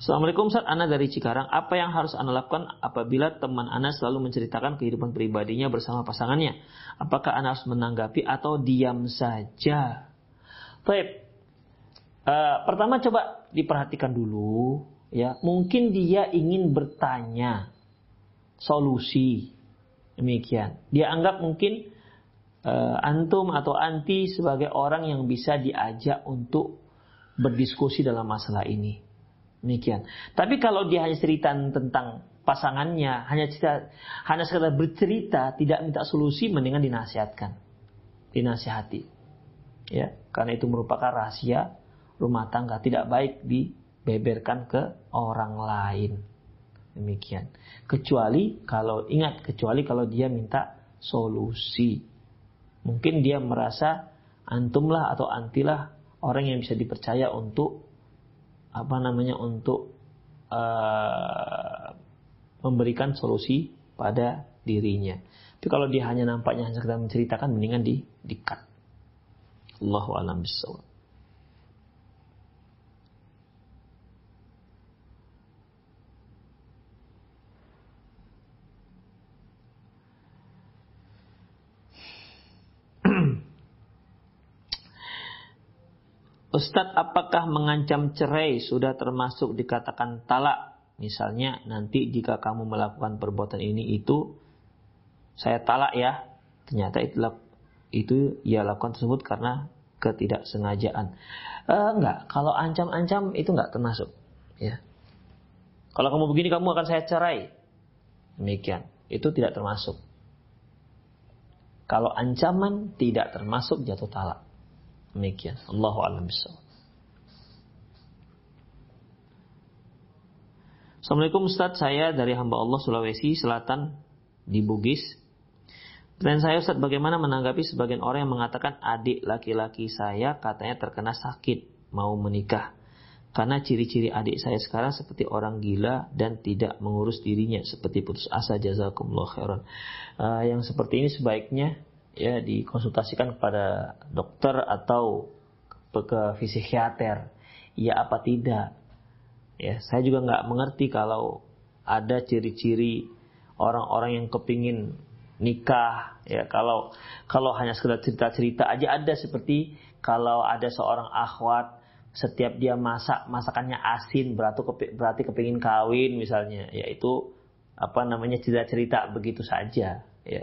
Assalamualaikum Ustaz, Ana dari Cikarang. Apa yang harus Ana lakukan apabila teman Ana selalu menceritakan kehidupan pribadinya bersama pasangannya? Apakah Ana harus menanggapi atau diam saja? Baik. Uh, pertama coba diperhatikan dulu ya. Mungkin dia ingin bertanya solusi. Demikian. Dia anggap mungkin uh, antum atau anti sebagai orang yang bisa diajak untuk berdiskusi dalam masalah ini. Demikian. Tapi kalau dia hanya cerita tentang pasangannya, hanya cerita, hanya sekedar bercerita, tidak minta solusi, mendingan dinasihatkan, dinasihati. Ya, karena itu merupakan rahasia rumah tangga, tidak baik dibeberkan ke orang lain. Demikian. Kecuali kalau ingat, kecuali kalau dia minta solusi. Mungkin dia merasa antumlah atau antilah orang yang bisa dipercaya untuk apa namanya untuk uh, memberikan solusi pada dirinya. Tapi kalau dia hanya nampaknya hanya sekedar menceritakan, mendingan di dikat. Allahu a'lam bishawab. Ustadz, apakah mengancam cerai sudah termasuk dikatakan talak? Misalnya, nanti jika kamu melakukan perbuatan ini itu, saya talak ya. Ternyata itulah itu ia lakukan tersebut karena ketidaksengajaan. E, enggak, kalau ancam-ancam itu enggak termasuk. Ya. Kalau kamu begini, kamu akan saya cerai. Demikian, itu tidak termasuk. Kalau ancaman tidak termasuk jatuh talak. Demikian. Allahu a'lam. Assalamualaikum Ustaz, saya dari hamba Allah Sulawesi Selatan di Bugis. Dan saya Ustaz, bagaimana menanggapi sebagian orang yang mengatakan adik laki-laki saya katanya terkena sakit mau menikah. Karena ciri-ciri adik saya sekarang seperti orang gila dan tidak mengurus dirinya seperti putus asa jazakumullah khairan. Uh, yang seperti ini sebaiknya ya dikonsultasikan kepada dokter atau ke psikiater ya apa tidak? Ya saya juga nggak mengerti kalau ada ciri-ciri orang-orang yang kepingin nikah. Ya kalau kalau hanya sekedar cerita-cerita aja ada seperti kalau ada seorang akhwat setiap dia masak masakannya asin berarti berarti kepingin kawin misalnya. Yaitu apa namanya cerita-cerita begitu saja. Ya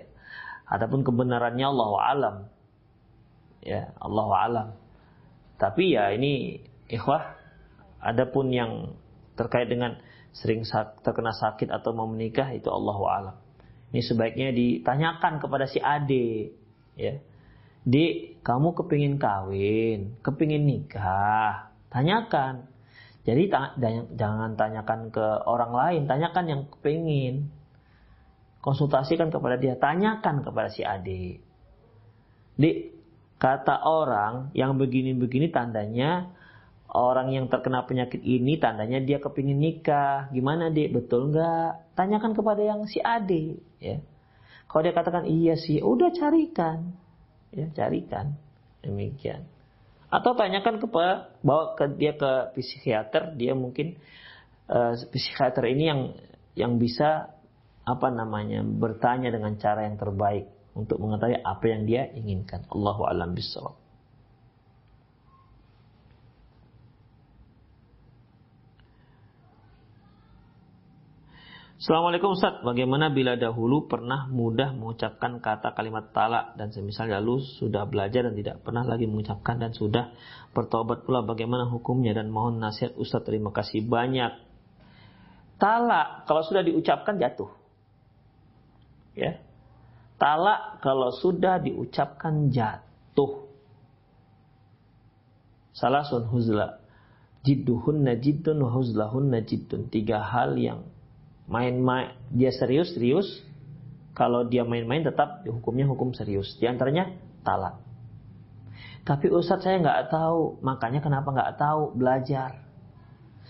Adapun kebenarannya Allah alam. Ya, Allah alam. Tapi ya ini ikhwah, adapun yang terkait dengan sering terkena sakit atau mau menikah itu Allah alam. Ini sebaiknya ditanyakan kepada si ade, ya. Di, kamu kepingin kawin, kepingin nikah, tanyakan. Jadi jangan tanyakan ke orang lain, tanyakan yang kepingin konsultasikan kepada dia, tanyakan kepada si adik. Dik, Kata orang yang begini-begini tandanya orang yang terkena penyakit ini tandanya dia kepingin nikah. Gimana dek? Betul nggak? Tanyakan kepada yang si ade. Ya. Kalau dia katakan iya sih, udah carikan. Ya, carikan. Demikian. Atau tanyakan kepada bawa ke dia ke psikiater, dia mungkin uh, psikiater ini yang yang bisa apa namanya bertanya dengan cara yang terbaik untuk mengetahui apa yang dia inginkan. Allahu alam bisawab. Assalamualaikum Ustaz, bagaimana bila dahulu pernah mudah mengucapkan kata kalimat talak dan semisal lalu sudah belajar dan tidak pernah lagi mengucapkan dan sudah bertobat pula bagaimana hukumnya dan mohon nasihat Ustaz terima kasih banyak. Talak kalau sudah diucapkan jatuh. Ya. Talak kalau sudah diucapkan jatuh. Salah sun huzla. Jidduhunna jiddun wa huzlahunna jiddun. Tiga hal yang main-main dia serius-serius. Kalau dia main-main tetap hukumnya hukum serius. Di antaranya talak. Tapi Ustadz saya nggak tahu, makanya kenapa nggak tahu belajar.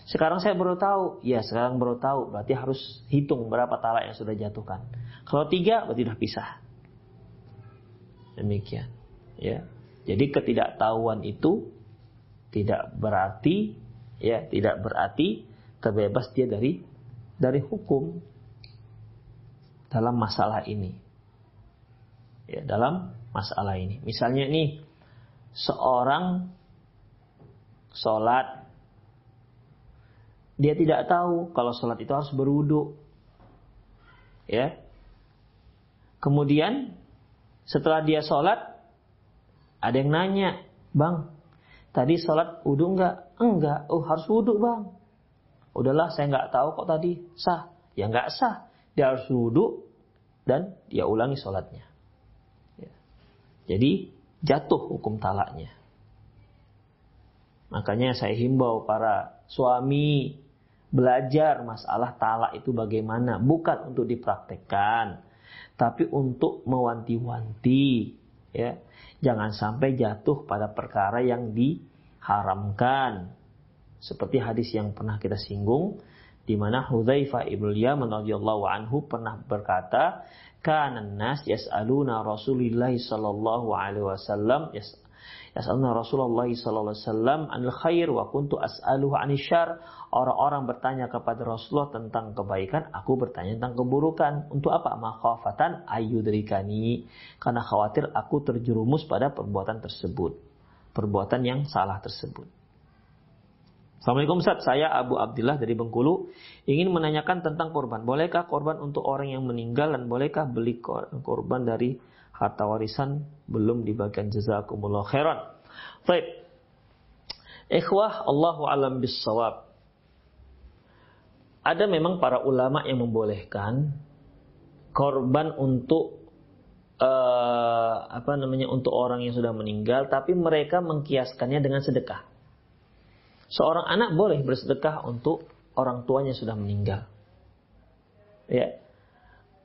Sekarang saya baru tahu, ya sekarang baru tahu, berarti harus hitung berapa talak yang sudah jatuhkan. Kalau tiga, berarti sudah pisah. Demikian. Ya. Jadi ketidaktahuan itu tidak berarti ya tidak berarti terbebas dia dari dari hukum dalam masalah ini. Ya, dalam masalah ini. Misalnya nih seorang sholat dia tidak tahu kalau sholat itu harus berwudu. Ya, Kemudian setelah dia sholat, ada yang nanya, bang, tadi sholat wudhu enggak? Enggak, oh harus wudhu bang. Udahlah saya nggak tahu kok tadi sah. Ya nggak sah, dia harus wudhu dan dia ulangi sholatnya. Ya. Jadi jatuh hukum talaknya. Makanya saya himbau para suami belajar masalah talak itu bagaimana, bukan untuk dipraktekkan, tapi untuk mewanti-wanti ya. Jangan sampai jatuh pada perkara yang diharamkan. Seperti hadis yang pernah kita singgung di mana Hudzaifah ibnu Yaman radhiyallahu anhu pernah berkata kana nas yas'aluna Rasulillah sallallahu alaihi wasallam Yas'alna Rasulullah sallallahu alaihi wasallam anil khair wa kuntu as'aluhu anil syar. Orang-orang bertanya kepada Rasulullah tentang kebaikan, aku bertanya tentang keburukan. Untuk apa? Makhafatan ayyudrikani. Karena khawatir aku terjerumus pada perbuatan tersebut. Perbuatan yang salah tersebut. Assalamualaikum Ustaz, saya Abu Abdillah dari Bengkulu ingin menanyakan tentang korban. Bolehkah korban untuk orang yang meninggal dan bolehkah beli korban dari harta warisan belum dibagikan jazakumullah khairan. Baik. Ikhwah Allahu alam bisawab. Ada memang para ulama yang membolehkan korban untuk uh, apa namanya untuk orang yang sudah meninggal tapi mereka mengkiaskannya dengan sedekah. Seorang anak boleh bersedekah untuk orang tuanya sudah meninggal. Ya.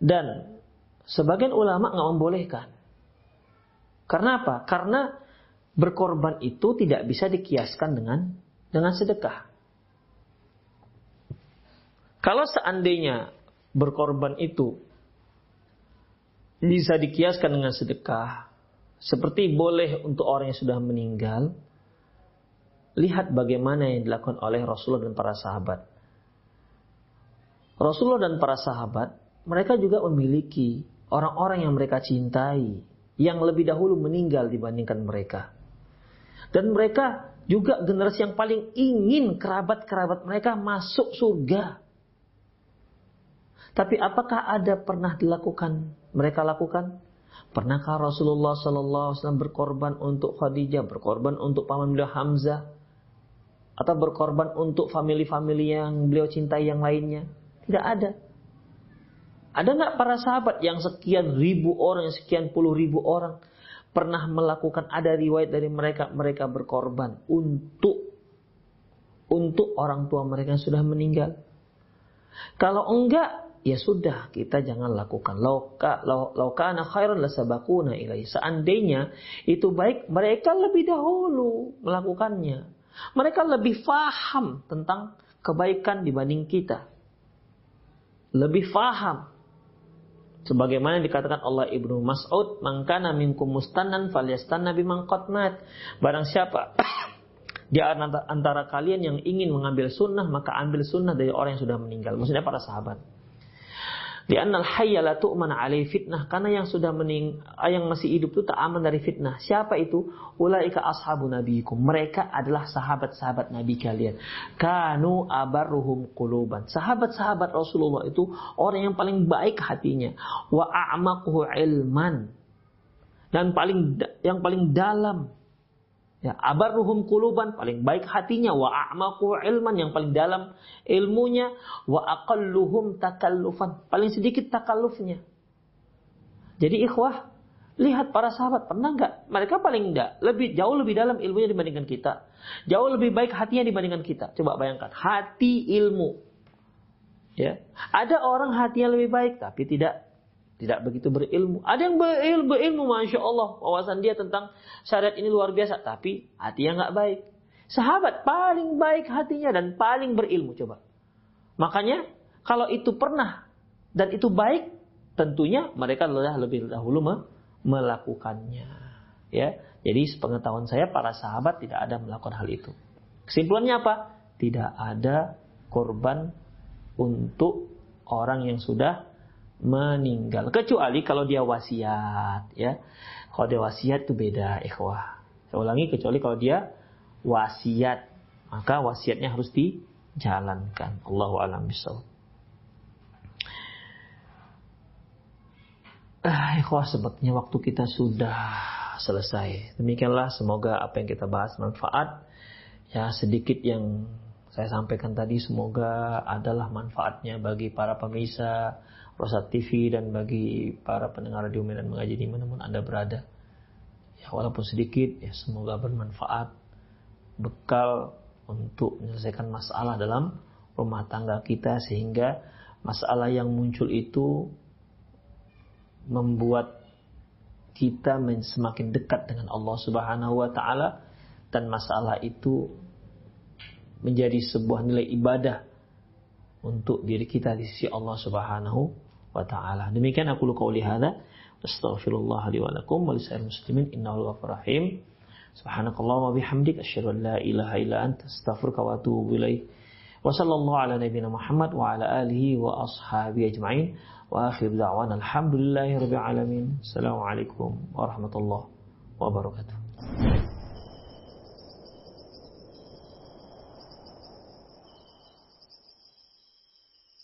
Dan Sebagian ulama nggak membolehkan. Karena apa? Karena berkorban itu tidak bisa dikiaskan dengan dengan sedekah. Kalau seandainya berkorban itu bisa dikiaskan dengan sedekah, seperti boleh untuk orang yang sudah meninggal, lihat bagaimana yang dilakukan oleh Rasulullah dan para sahabat. Rasulullah dan para sahabat, mereka juga memiliki orang-orang yang mereka cintai, yang lebih dahulu meninggal dibandingkan mereka. Dan mereka juga generasi yang paling ingin kerabat-kerabat mereka masuk surga. Tapi apakah ada pernah dilakukan mereka lakukan? Pernahkah Rasulullah SAW berkorban untuk Khadijah, berkorban untuk paman beliau Hamzah, atau berkorban untuk family-family yang beliau cintai yang lainnya? Tidak ada. Ada nggak para sahabat yang sekian ribu orang, yang sekian puluh ribu orang pernah melakukan ada riwayat dari mereka mereka berkorban untuk untuk orang tua mereka yang sudah meninggal. Kalau enggak, ya sudah kita jangan lakukan. Lauka laukana khairan lasabakuna ilai. Seandainya itu baik, mereka lebih dahulu melakukannya. Mereka lebih faham tentang kebaikan dibanding kita. Lebih faham. Sebagaimana dikatakan Allah Ibnu Mas'ud, "Mangkana minkum mustannan falyastanna bimang mat." Barang siapa di antara kalian yang ingin mengambil sunnah, maka ambil sunnah dari orang yang sudah meninggal. Maksudnya para sahabat. Di annal hayya la tu'man alai fitnah karena yang sudah mening yang masih hidup itu tak aman dari fitnah. Siapa itu? Ulaika ashabu nabiikum. Mereka adalah sahabat-sahabat Nabi kalian. Kanu abarruhum quluban. Sahabat-sahabat Rasulullah itu orang yang paling baik hatinya. Wa a'maquhu ilman. Dan paling yang paling dalam Ya, abarruhum kuluban paling baik hatinya wa a'maqu ilman yang paling dalam ilmunya wa aqalluhum takallufan paling sedikit takallufnya. Jadi ikhwah, lihat para sahabat pernah nggak mereka paling enggak lebih jauh lebih dalam ilmunya dibandingkan kita. Jauh lebih baik hatinya dibandingkan kita. Coba bayangkan, hati ilmu. Ya. Ada orang hatinya lebih baik tapi tidak tidak begitu berilmu. Ada yang berilmu, berilmu Masya Allah. Wawasan dia tentang syariat ini luar biasa. Tapi hatinya nggak baik. Sahabat paling baik hatinya dan paling berilmu. Coba. Makanya kalau itu pernah dan itu baik, tentunya mereka lebih dahulu melakukannya. Ya, jadi sepengetahuan saya para sahabat tidak ada melakukan hal itu. Kesimpulannya apa? Tidak ada korban untuk orang yang sudah meninggal. Kecuali kalau dia wasiat ya. Kalau dia wasiat itu beda ikhwah. Saya ulangi kecuali kalau dia wasiat. Maka wasiatnya harus dijalankan. Allahu alam bisawab Ah, ikhwah sebetulnya waktu kita sudah selesai. Demikianlah semoga apa yang kita bahas manfaat. Ya sedikit yang saya sampaikan tadi semoga adalah manfaatnya bagi para pemirsa Rosat TV dan bagi para pendengar radio dan mengaji di mana pun Anda berada. Ya walaupun sedikit ya semoga bermanfaat bekal untuk menyelesaikan masalah dalam rumah tangga kita sehingga masalah yang muncul itu membuat kita semakin dekat dengan Allah Subhanahu wa taala dan masalah itu menjadi sebuah nilai ibadah untuk diri kita di sisi Allah Subhanahu wa taala. Demikian aku lu qauli hadza astaghfirullah li wa lakum wa lisa'il muslimin innahu ghafurur rahim. Subhanakallahumma bihamdik asyhadu an la ilaha illa anta astaghfiruka wa atubu ilaik. Wa sallallahu ala nabiyyina Muhammad wa ala alihi wa ashabihi ajma'in. Wa akhir da'wana alhamdulillahi rabbil alamin. Assalamualaikum warahmatullahi wabarakatuh.